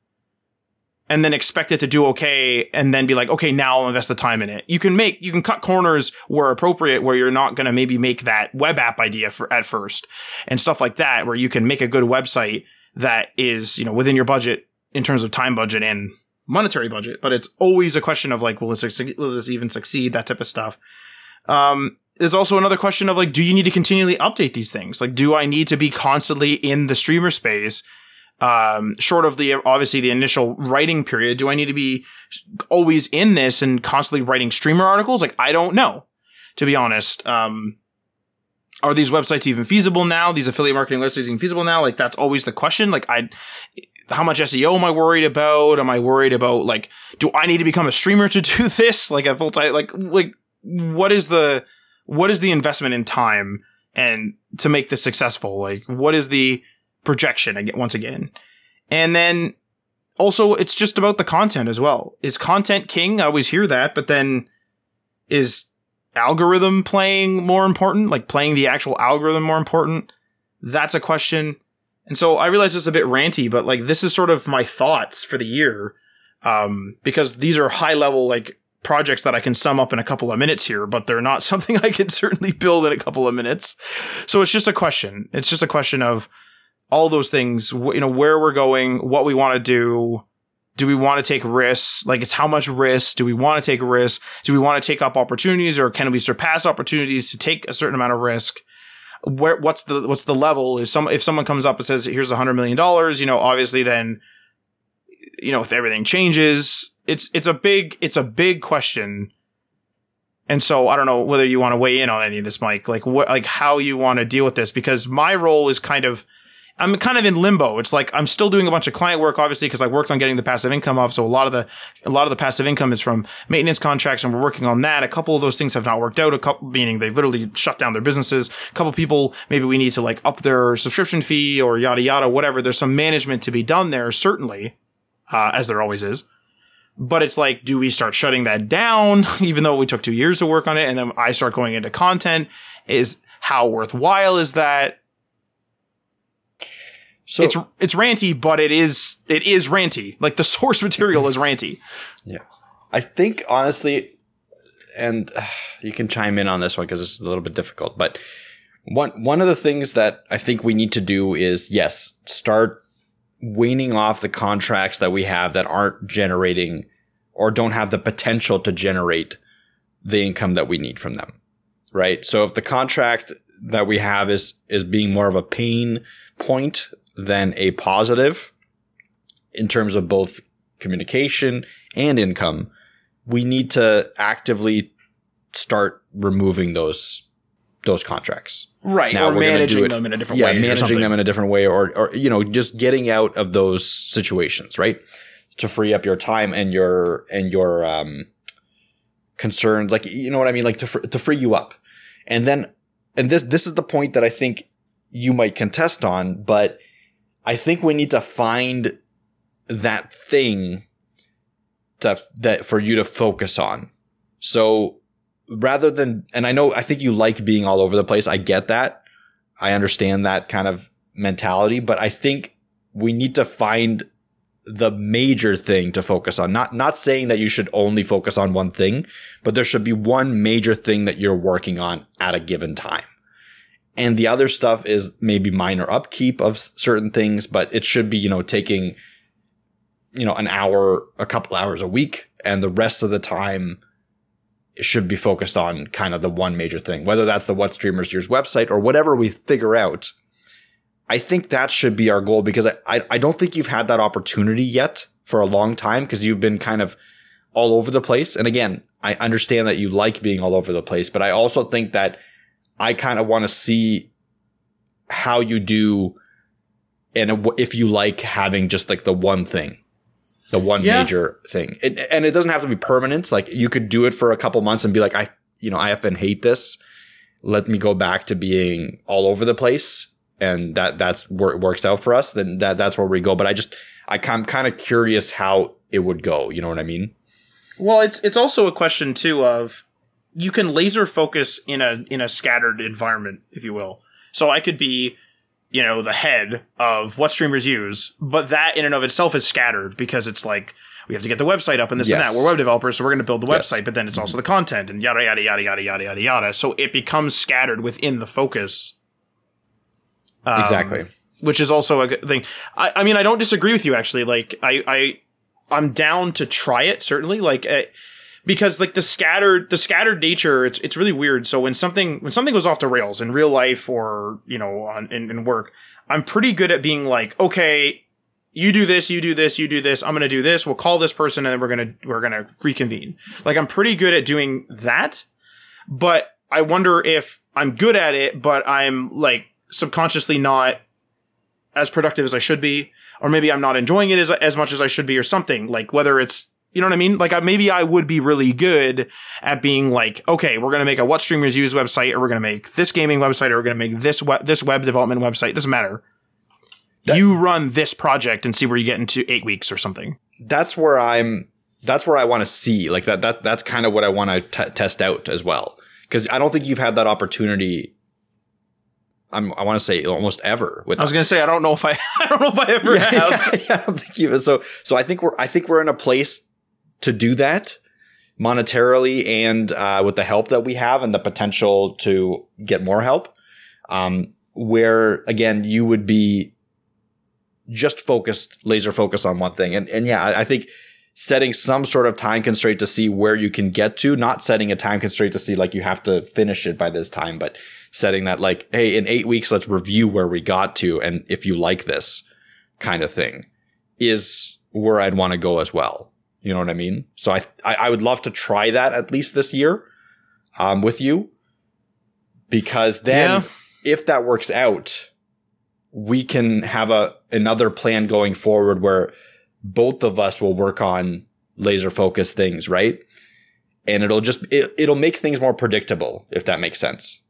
and then expect it to do okay and then be like, okay, now I'll invest the time in it. You can make, you can cut corners where appropriate, where you're not going to maybe make that web app idea for at first and stuff like that, where you can make a good website that is, you know, within your budget in terms of time budget and monetary budget. But it's always a question of like, will this, will this even succeed? That type of stuff. Um, there's also another question of like, do you need to continually update these things? Like, do I need to be constantly in the streamer space um, short of the obviously the initial writing period, do I need to be always in this and constantly writing streamer articles? Like, I don't know, to be honest. Um, are these websites even feasible now? These affiliate marketing websites even feasible now? Like, that's always the question. Like, I, how much SEO am I worried about? Am I worried about like, do I need to become a streamer to do this? Like a full time, like, like, what is the, what is the investment in time and to make this successful? Like, what is the, projection again, once again. And then also it's just about the content as well. Is content king? I always hear that, but then is algorithm playing more important? Like playing the actual algorithm more important? That's a question. And so I realize it's a bit ranty, but like this is sort of my thoughts for the year. Um, because these are high level, like projects that I can sum up in a couple of minutes here, but they're not something I can certainly build in a couple of minutes. So it's just a question. It's just a question of, all those things, you know, where we're going, what we want to do, do we want to take risks? Like it's how much risk do we want to take risk? Do we want to take up opportunities or can we surpass opportunities to take a certain amount of risk? Where, what's the, what's the level? Is some, if someone comes up and says, here's a hundred million dollars, you know, obviously then, you know, if everything changes, it's, it's a big, it's a big question. And so I don't know whether you want to weigh in on any of this, Mike, like what, like how you want to deal with this, because my role is kind of, I'm kind of in limbo. It's like I'm still doing a bunch of client work, obviously, because I worked on getting the passive income up. So a lot of the a lot of the passive income is from maintenance contracts, and we're working on that. A couple of those things have not worked out. A couple, meaning they've literally shut down their businesses. A couple people, maybe we need to like up their subscription fee or yada yada, whatever. There's some management to be done there, certainly, uh, as there always is. But it's like, do we start shutting that down, even though we took two years to work on it, and then I start going into content? Is how worthwhile is that? So it's it's ranty, but it is it is ranty. Like the source material is ranty. Yeah, I think honestly, and uh, you can chime in on this one because it's a little bit difficult. But one one of the things that I think we need to do is yes, start weaning off the contracts that we have that aren't generating or don't have the potential to generate the income that we need from them. Right. So if the contract that we have is is being more of a pain point than a positive in terms of both communication and income, we need to actively start removing those those contracts. Right. Now, or managing them in a different yeah, way. Yeah, managing them in a different way or or you know, just getting out of those situations, right? To free up your time and your and your um concern like you know what I mean like to fr- to free you up. And then and this this is the point that I think you might contest on, but I think we need to find that thing to, that for you to focus on. So rather than, and I know, I think you like being all over the place. I get that. I understand that kind of mentality, but I think we need to find the major thing to focus on. Not, not saying that you should only focus on one thing, but there should be one major thing that you're working on at a given time. And the other stuff is maybe minor upkeep of certain things, but it should be, you know, taking, you know, an hour, a couple hours a week. And the rest of the time should be focused on kind of the one major thing, whether that's the What Streamers Use website or whatever we figure out. I think that should be our goal because I, I, I don't think you've had that opportunity yet for a long time because you've been kind of all over the place. And again, I understand that you like being all over the place, but I also think that I kind of want to see how you do and if you like having just like the one thing, the one yeah. major thing. It, and it doesn't have to be permanent. Like you could do it for a couple months and be like, I, you know, I have been hate this. Let me go back to being all over the place. And that, that's where it works out for us. Then that, that's where we go. But I just, I, I'm kind of curious how it would go. You know what I mean? Well, it's, it's also a question too of, you can laser focus in a in a scattered environment, if you will. So I could be, you know, the head of what streamers use, but that in and of itself is scattered because it's like we have to get the website up and this yes. and that. We're web developers, so we're going to build the website, yes. but then it's also the content and yada yada yada yada yada yada yada. So it becomes scattered within the focus. Um, exactly. Which is also a good thing. I, I mean, I don't disagree with you actually. Like, I, I, I'm down to try it certainly. Like, uh, because like the scattered the scattered nature it's it's really weird. So when something when something goes off the rails in real life or you know on in, in work i'm pretty good at being like okay you do this you do this you do this i'm gonna do this we'll call this person and then we're gonna we're gonna reconvene. Like i'm pretty good at doing that but i wonder if i'm good at it but i'm like subconsciously not as productive as i should be or maybe i'm not enjoying it as, as much as i should be or something. Like whether it's you know what I mean? Like maybe I would be really good at being like, okay, we're gonna make a what streamers use website, or we're gonna make this gaming website, or we're gonna make this web this web development website. It doesn't matter. That, you run this project and see where you get into eight weeks or something. That's where I'm. That's where I want to see. Like that. That that's kind of what I want to test out as well. Because I don't think you've had that opportunity I'm, i want to say almost ever with I was going to say I don't know if I I don't know if I ever yeah, have. Yeah, yeah, I don't think you so so I think we're I think we're in a place to do that monetarily and uh, with the help that we have and the potential to get more help. Um, where again, you would be just focused, laser focused on one thing. And and yeah, I, I think setting some sort of time constraint to see where you can get to, not setting a time constraint to see like you have to finish it by this time, but setting that like, hey, in eight weeks, let's review where we got to. And if you like this kind of thing is where I'd want to go as well. You know what I mean? So I, I, I would love to try that at least this year, um, with you because then Yeah. if that works out, we can have a, another plan going forward where both of us will work on laser focused things, right? And it'll just, it, it'll make things more predictable, if that makes sense.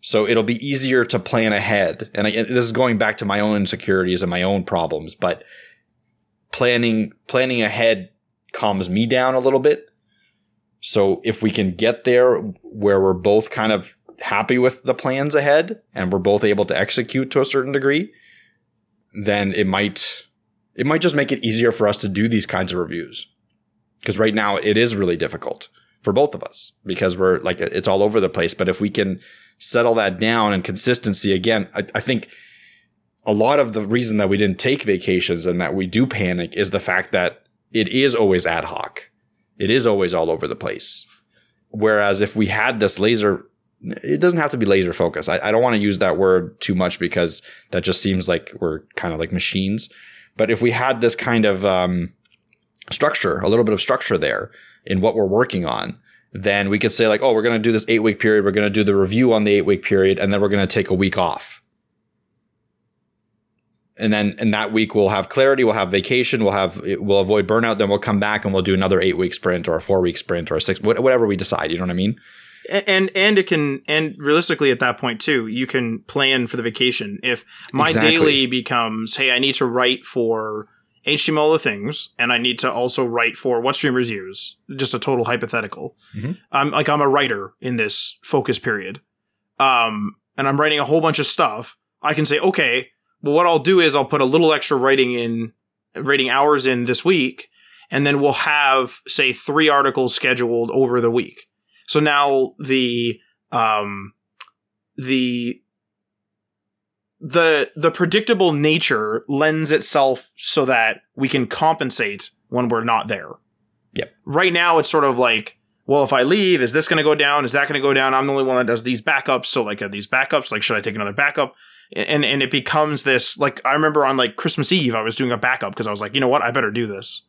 So it'll be easier to plan ahead. And I, this is going back to my own insecurities and my own problems, but planning, planning ahead calms me down a little bit. So if we can get there where we're both kind of happy with the plans ahead and we're both able to execute to a certain degree, then it might, it might just make it easier for us to do these kinds of reviews. Because right now it is really difficult for both of us because we're like, it's all over the place. But if we can settle that down and consistency again, I, I think a lot of the reason that we didn't take vacations and that we do panic is the fact that it is always ad hoc. It is always all over the place. Whereas if we had this laser, it doesn't have to be laser focus. I, I don't want to use that word too much because that just seems like we're kind of like machines. But if we had this kind of um, structure, a little bit of structure there in what we're working on, then we could say like, oh, we're going to do this eight week period. We're going to do the review on the eight week period, and then we're going to take a week off. And then in that week we'll have clarity, we'll have vacation, we'll have we'll avoid burnout. Then we'll come back and we'll do another eight week sprint or a four week sprint or a six, whatever we decide. You know what I mean? and and it can and realistically at that point too you can plan for the vacation if my Exactly. daily becomes hey i need to write for html of things and i need to also write for what streamers use just a total hypothetical Mhm. i'm like i'm a writer in this focus period um and i'm writing a whole bunch of stuff i can say okay well what i'll do is i'll put a little extra writing in writing hours in this week and then we'll have say three articles scheduled over the week so now the um the the the predictable nature lends itself so that we can compensate when we're not there. Yep. Right now it's sort of like, well, if I leave, is this going to go down? Is that going to go down? I'm the only one that does these backups. So like, are these backups? Like, should I take another backup? And and it becomes this like I remember on like Christmas Eve I was doing a backup because I was like, you know what, I better do this.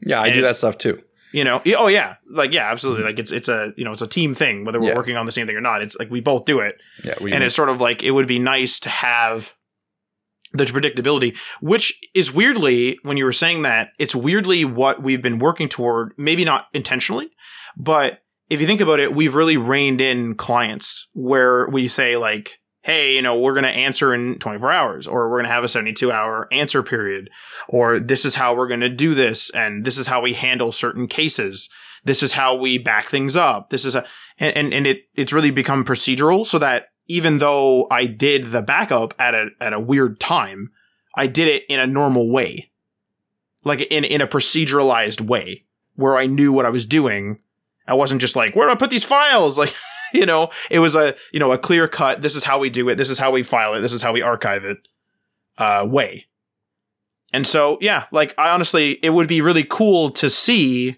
Yeah, I And do that stuff too. You know, oh yeah, like yeah, absolutely. Like it's it's a you know it's a team thing whether we're. Yeah. working on the same thing or not. It's like we both do it, Yeah, we, and it's sort of like it would be nice to have the predictability, which is weirdly when you were saying that it's weirdly what we've been working toward. Maybe not intentionally, but if you think about it, we've really reined in clients where we say like. Hey, you know, we're going to answer in 24 hours, or we're going to have a 72 hour answer period, or this is how we're going to do this, and this is how we handle certain cases. This is how we back things up. This is a, and, and, and it, it's really become procedural so that even though I did the backup at a, at a weird time, I did it in a normal way. Like in, in a proceduralized way where I knew what I was doing. I wasn't just like, where do I put these files? Like, you know, it was a, you know, a clear cut. This is how we do it. This is how we file it. This is how we archive it, uh, way. And so, yeah, like I honestly, it would be really cool to see.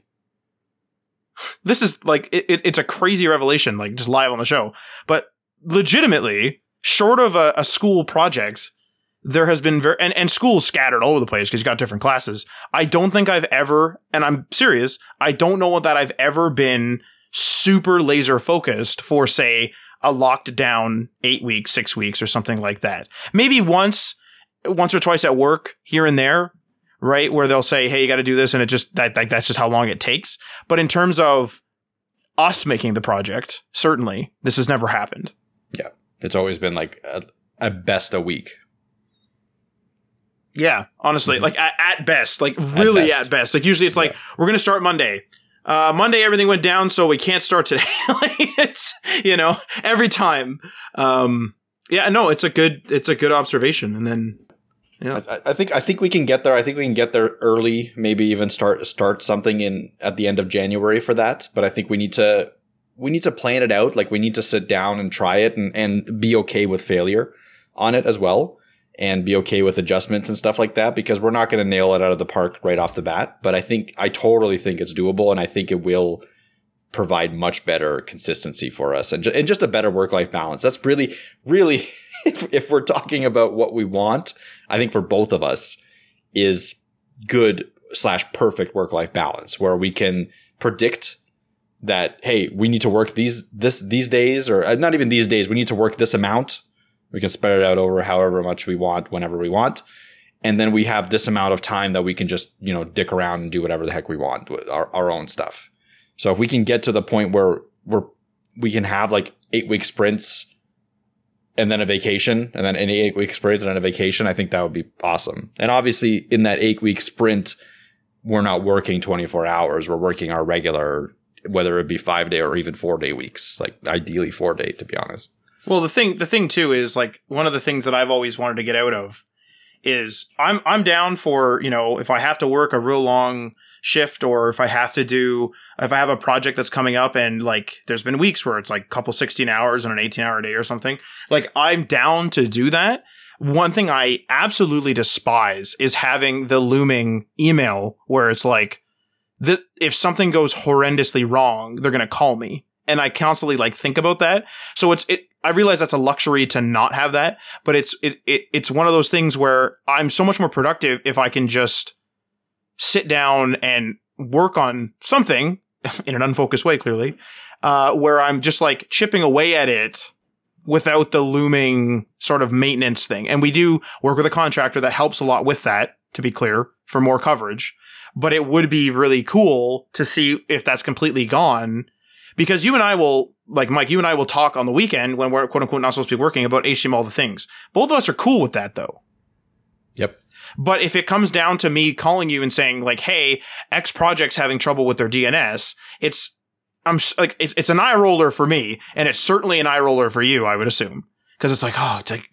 This is like it, it- it's a crazy revelation, like just live on the show. But legitimately, short of a, a school project, there has been very and, and schools scattered all over the place because you got different classes. I don't think I've ever, and I'm serious, I don't know that I've ever been super laser focused for say a locked down eight weeks, six weeks, or something like that. Maybe once, once or twice at work here and there, right? Where they'll say, "Hey, you got to do this," and it just that like that's just how long it takes. But in terms of us making the project, certainly this has never happened. yeah, it's always been like a, at best a week. Yeah, honestly, mm-hmm. like at, at best, like really best. at best. Like usually it's like we're gonna start Monday. Uh, Monday everything went down, so we can't start today. it's you know every time. Um, yeah, no, it's a good it's a good observation. And then I, I think I think we can get there. I think we can get there early. Maybe even start start something in at the end of January for that. But I think we need to we need to plan it out. Like we need to sit down and try it and and be okay with failure on it as well. And be okay with adjustments and stuff like that because we're not going to nail it out of the park right off the bat. But I think I totally think it's doable, and I think it will provide much better consistency for us and, ju- and just a better work life balance. That's really, really, if, if we're talking about what we want, I think for both of us is good slash perfect work life balance where we can predict that hey we need to work these this these days or uh, not even these days we need to work this amount we can spread it out over however much we want whenever we want. And then we have this amount of time that we can just you know dick around and do whatever the heck we want with our, our own stuff. So if we can get to the point where we're we can have like eight week sprints and then a vacation and then an eight week sprint and then a vacation i think that would be awesome. And obviously in that eight week sprint we're not working 24 hours. We're working our regular whether it be five day or even four day weeks like ideally four day to be honest Well, the thing the thing too is like one of the things that I've always wanted to get out of is I'm I'm down for, you know, if I have to work a real long shift or if I have to do if I have a project that's coming up and like there's been weeks where it's like a couple 16 hours and an 18 hour day or something. Like I'm down to do that. One thing I absolutely despise is having the looming email where it's like that if something goes horrendously wrong, they're going to call me. And I constantly like think about that. So it's it I realize that's a luxury to not have that, but it's it, it it's one of those things where I'm so much more productive if I can just sit down and work on something in an unfocused way clearly. Uh, where I'm just like chipping away at it without the looming sort of maintenance thing. And we do work with a contractor that helps a lot with that, to be clear, for more coverage. But it would be really cool to see if that's completely gone because you and I will, like Mike, you and I will talk on the weekend when we're quote unquote not supposed to be working about HTML all the things. Both of us are cool with that though. yep But if it comes down to me calling you and saying like, "Hey, X project's having trouble with their DNS," it's I'm like it's it's an eye roller for me, and it's certainly an eye roller for you. I would assume because it's like, oh, it's like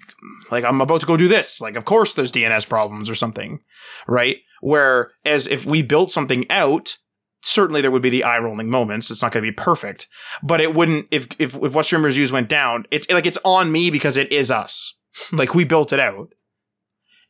like I'm about to go do this. Like, of course, there's DNS problems or something, right? Whereas if we built something out, certainly there would be the eye rolling moments. It's not going to be perfect, but it wouldn't if if if what streamers use went down. It's like it's on me because it is us. like we built it out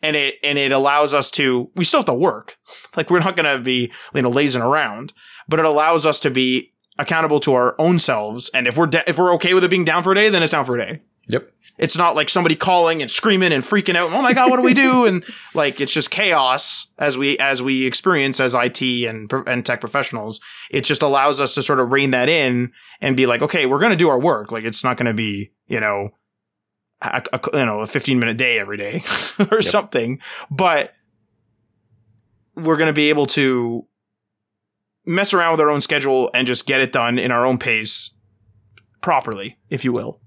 and it and it allows us to we still have to work like we're not going to be you know lazing around but it allows us to be accountable to our own selves and if we're de- if we're okay with it being down for a day then it's down for a day yep. It's not like somebody calling and screaming and freaking out oh my god what do we do? And like it's just chaos as we as we experience as IT and and tech professionals. It just allows us to sort of rein that in and be like okay we're going to do our work. Like it's not going to be you know a, a- you know a 15 minute day every day or something but we're going to be able to mess around with our own schedule and just get it done in our own pace properly if you will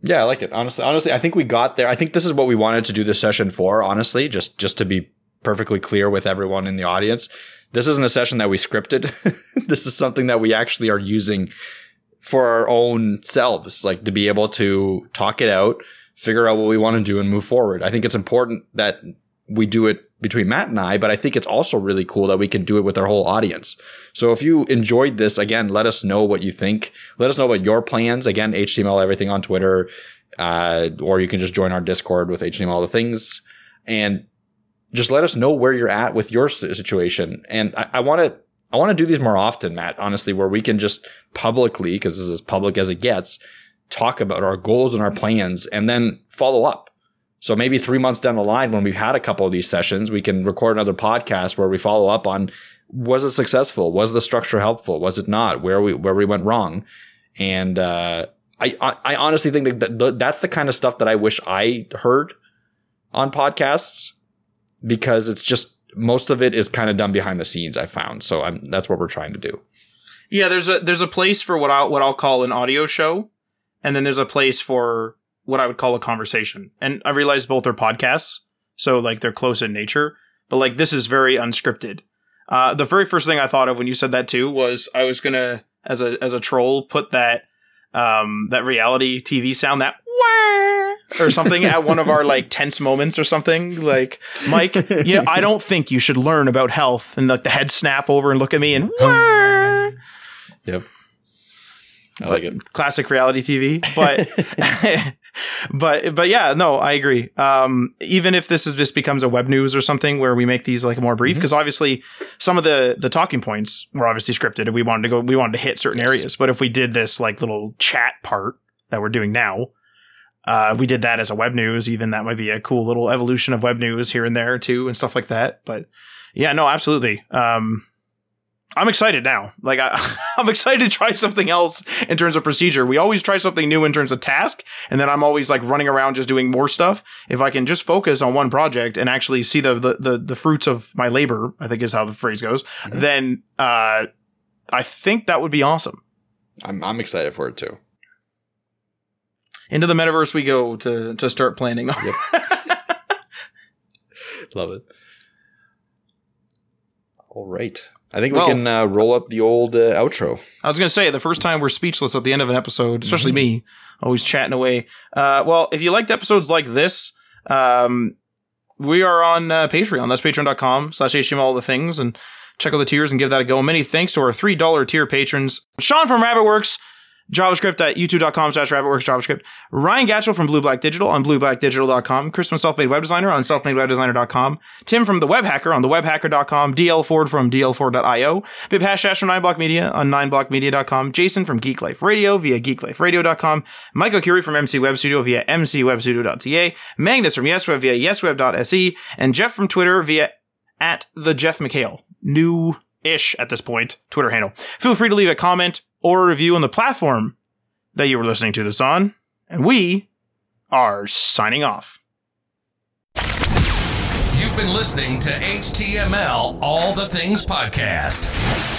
Yeah, I like it. Honestly, honestly, I think we got there. I think this is what we wanted to do this session for, honestly, just just to be perfectly clear with everyone in the audience. This isn't a session that we scripted. this is something that we actually are using for our own selves, like to be able to talk it out, figure out what we want to do and move forward. I think it's important that we do it between Matt and I, but I think it's also really cool that we can do it with our whole audience. So if you enjoyed this, again, let us know what you think. Let us know about your plans. Again, HTML everything on Twitter, uh, or you can just join our Discord with HTML all the things, and just let us know where you're at with your situation. And I want to. I want to do these more often, Matt, honestly, where we can just publicly, because this is as public as it gets, talk about our goals and our plans and then follow up. So maybe three months down the line, when we've had a couple of these sessions, we can record another podcast where we follow up on was it successful? Was the structure helpful? Was it not? Where we where we went wrong? And uh, I I honestly think that that's the kind of stuff that I wish I heard on podcasts because it's just most of it is kind of done behind the scenes. I found so I'm, that's what we're trying to do. Yeah, there's a there's a place for what I what I'll call an audio show, and then there's a place for what I would call a conversation. And I realize both are podcasts, so like they're close in nature, but like this is very unscripted. Uh, the very first thing I thought of when you said that too was I was gonna as a as a troll put that um that reality TV sound that or something at one of our like tense moments or something like Mike yeah I don't think you should learn about health and like the head snap over and look at me and "Wah." Yep. I like it. classic reality TV. But but but yeah, no, I agree. Um, even if this is just becomes a web news or something where we make these like more brief, because obviously some of the the talking points were obviously scripted, and we wanted to go, we wanted to hit certain areas. But if we did this like little chat part that we're doing now, uh, we did that as a web news. Even that might be a cool little evolution of web news here and there too, and stuff like that. But yeah, no, absolutely. Um, I'm excited now. Like I, I'm excited to try something else in terms of procedure. We always try something new in terms of task, and then I'm always like running around just doing more stuff. If I can just focus on one project and actually see the the the, the fruits of my labor, I think is how the phrase goes. Mm-hmm. Then uh, I think that would be awesome. I'm I'm excited for it too. Into the metaverse we go to to start planning. Love it. All right. I think Well- we can uh, roll up the old uh, outro. I was going to say the first time we're speechless at the end of an episode, especially me, always chatting away. Uh, well, if you liked episodes like this, um, we are on uh, Patreon. That's patreon.com slash HTML all the things and check out the tiers and give that a go. Many thanks to our $3 tier patrons. Sean from Rabbitworks, JavaScript at youtube.com slash rabbitworks JavaScript. Ryan Gatchell from Blue Black Digital on blueblackdigital.com. Chris from Selfmade Web Designer on selfmadewebdesigner.com. Tim from The Web Hacker on thewebhacker.com. DL Ford from dlford.io. Bib Hashash from 9block Media on 9blockmedia.com. Jason from Geek Life Radio via geekliferadio.com. Michael Curie from MC Web Studio via mcwebstudio.ca. Magnus from YesWeb via yesweb.se. And Jeff from Twitter via at the Jeff McHale. New ish at this point Twitter handle. Feel free to leave a comment or a review on the platform that you were listening to this on. And we are signing off. You've been listening to HTML All the Things Podcast.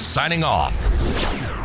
signing off.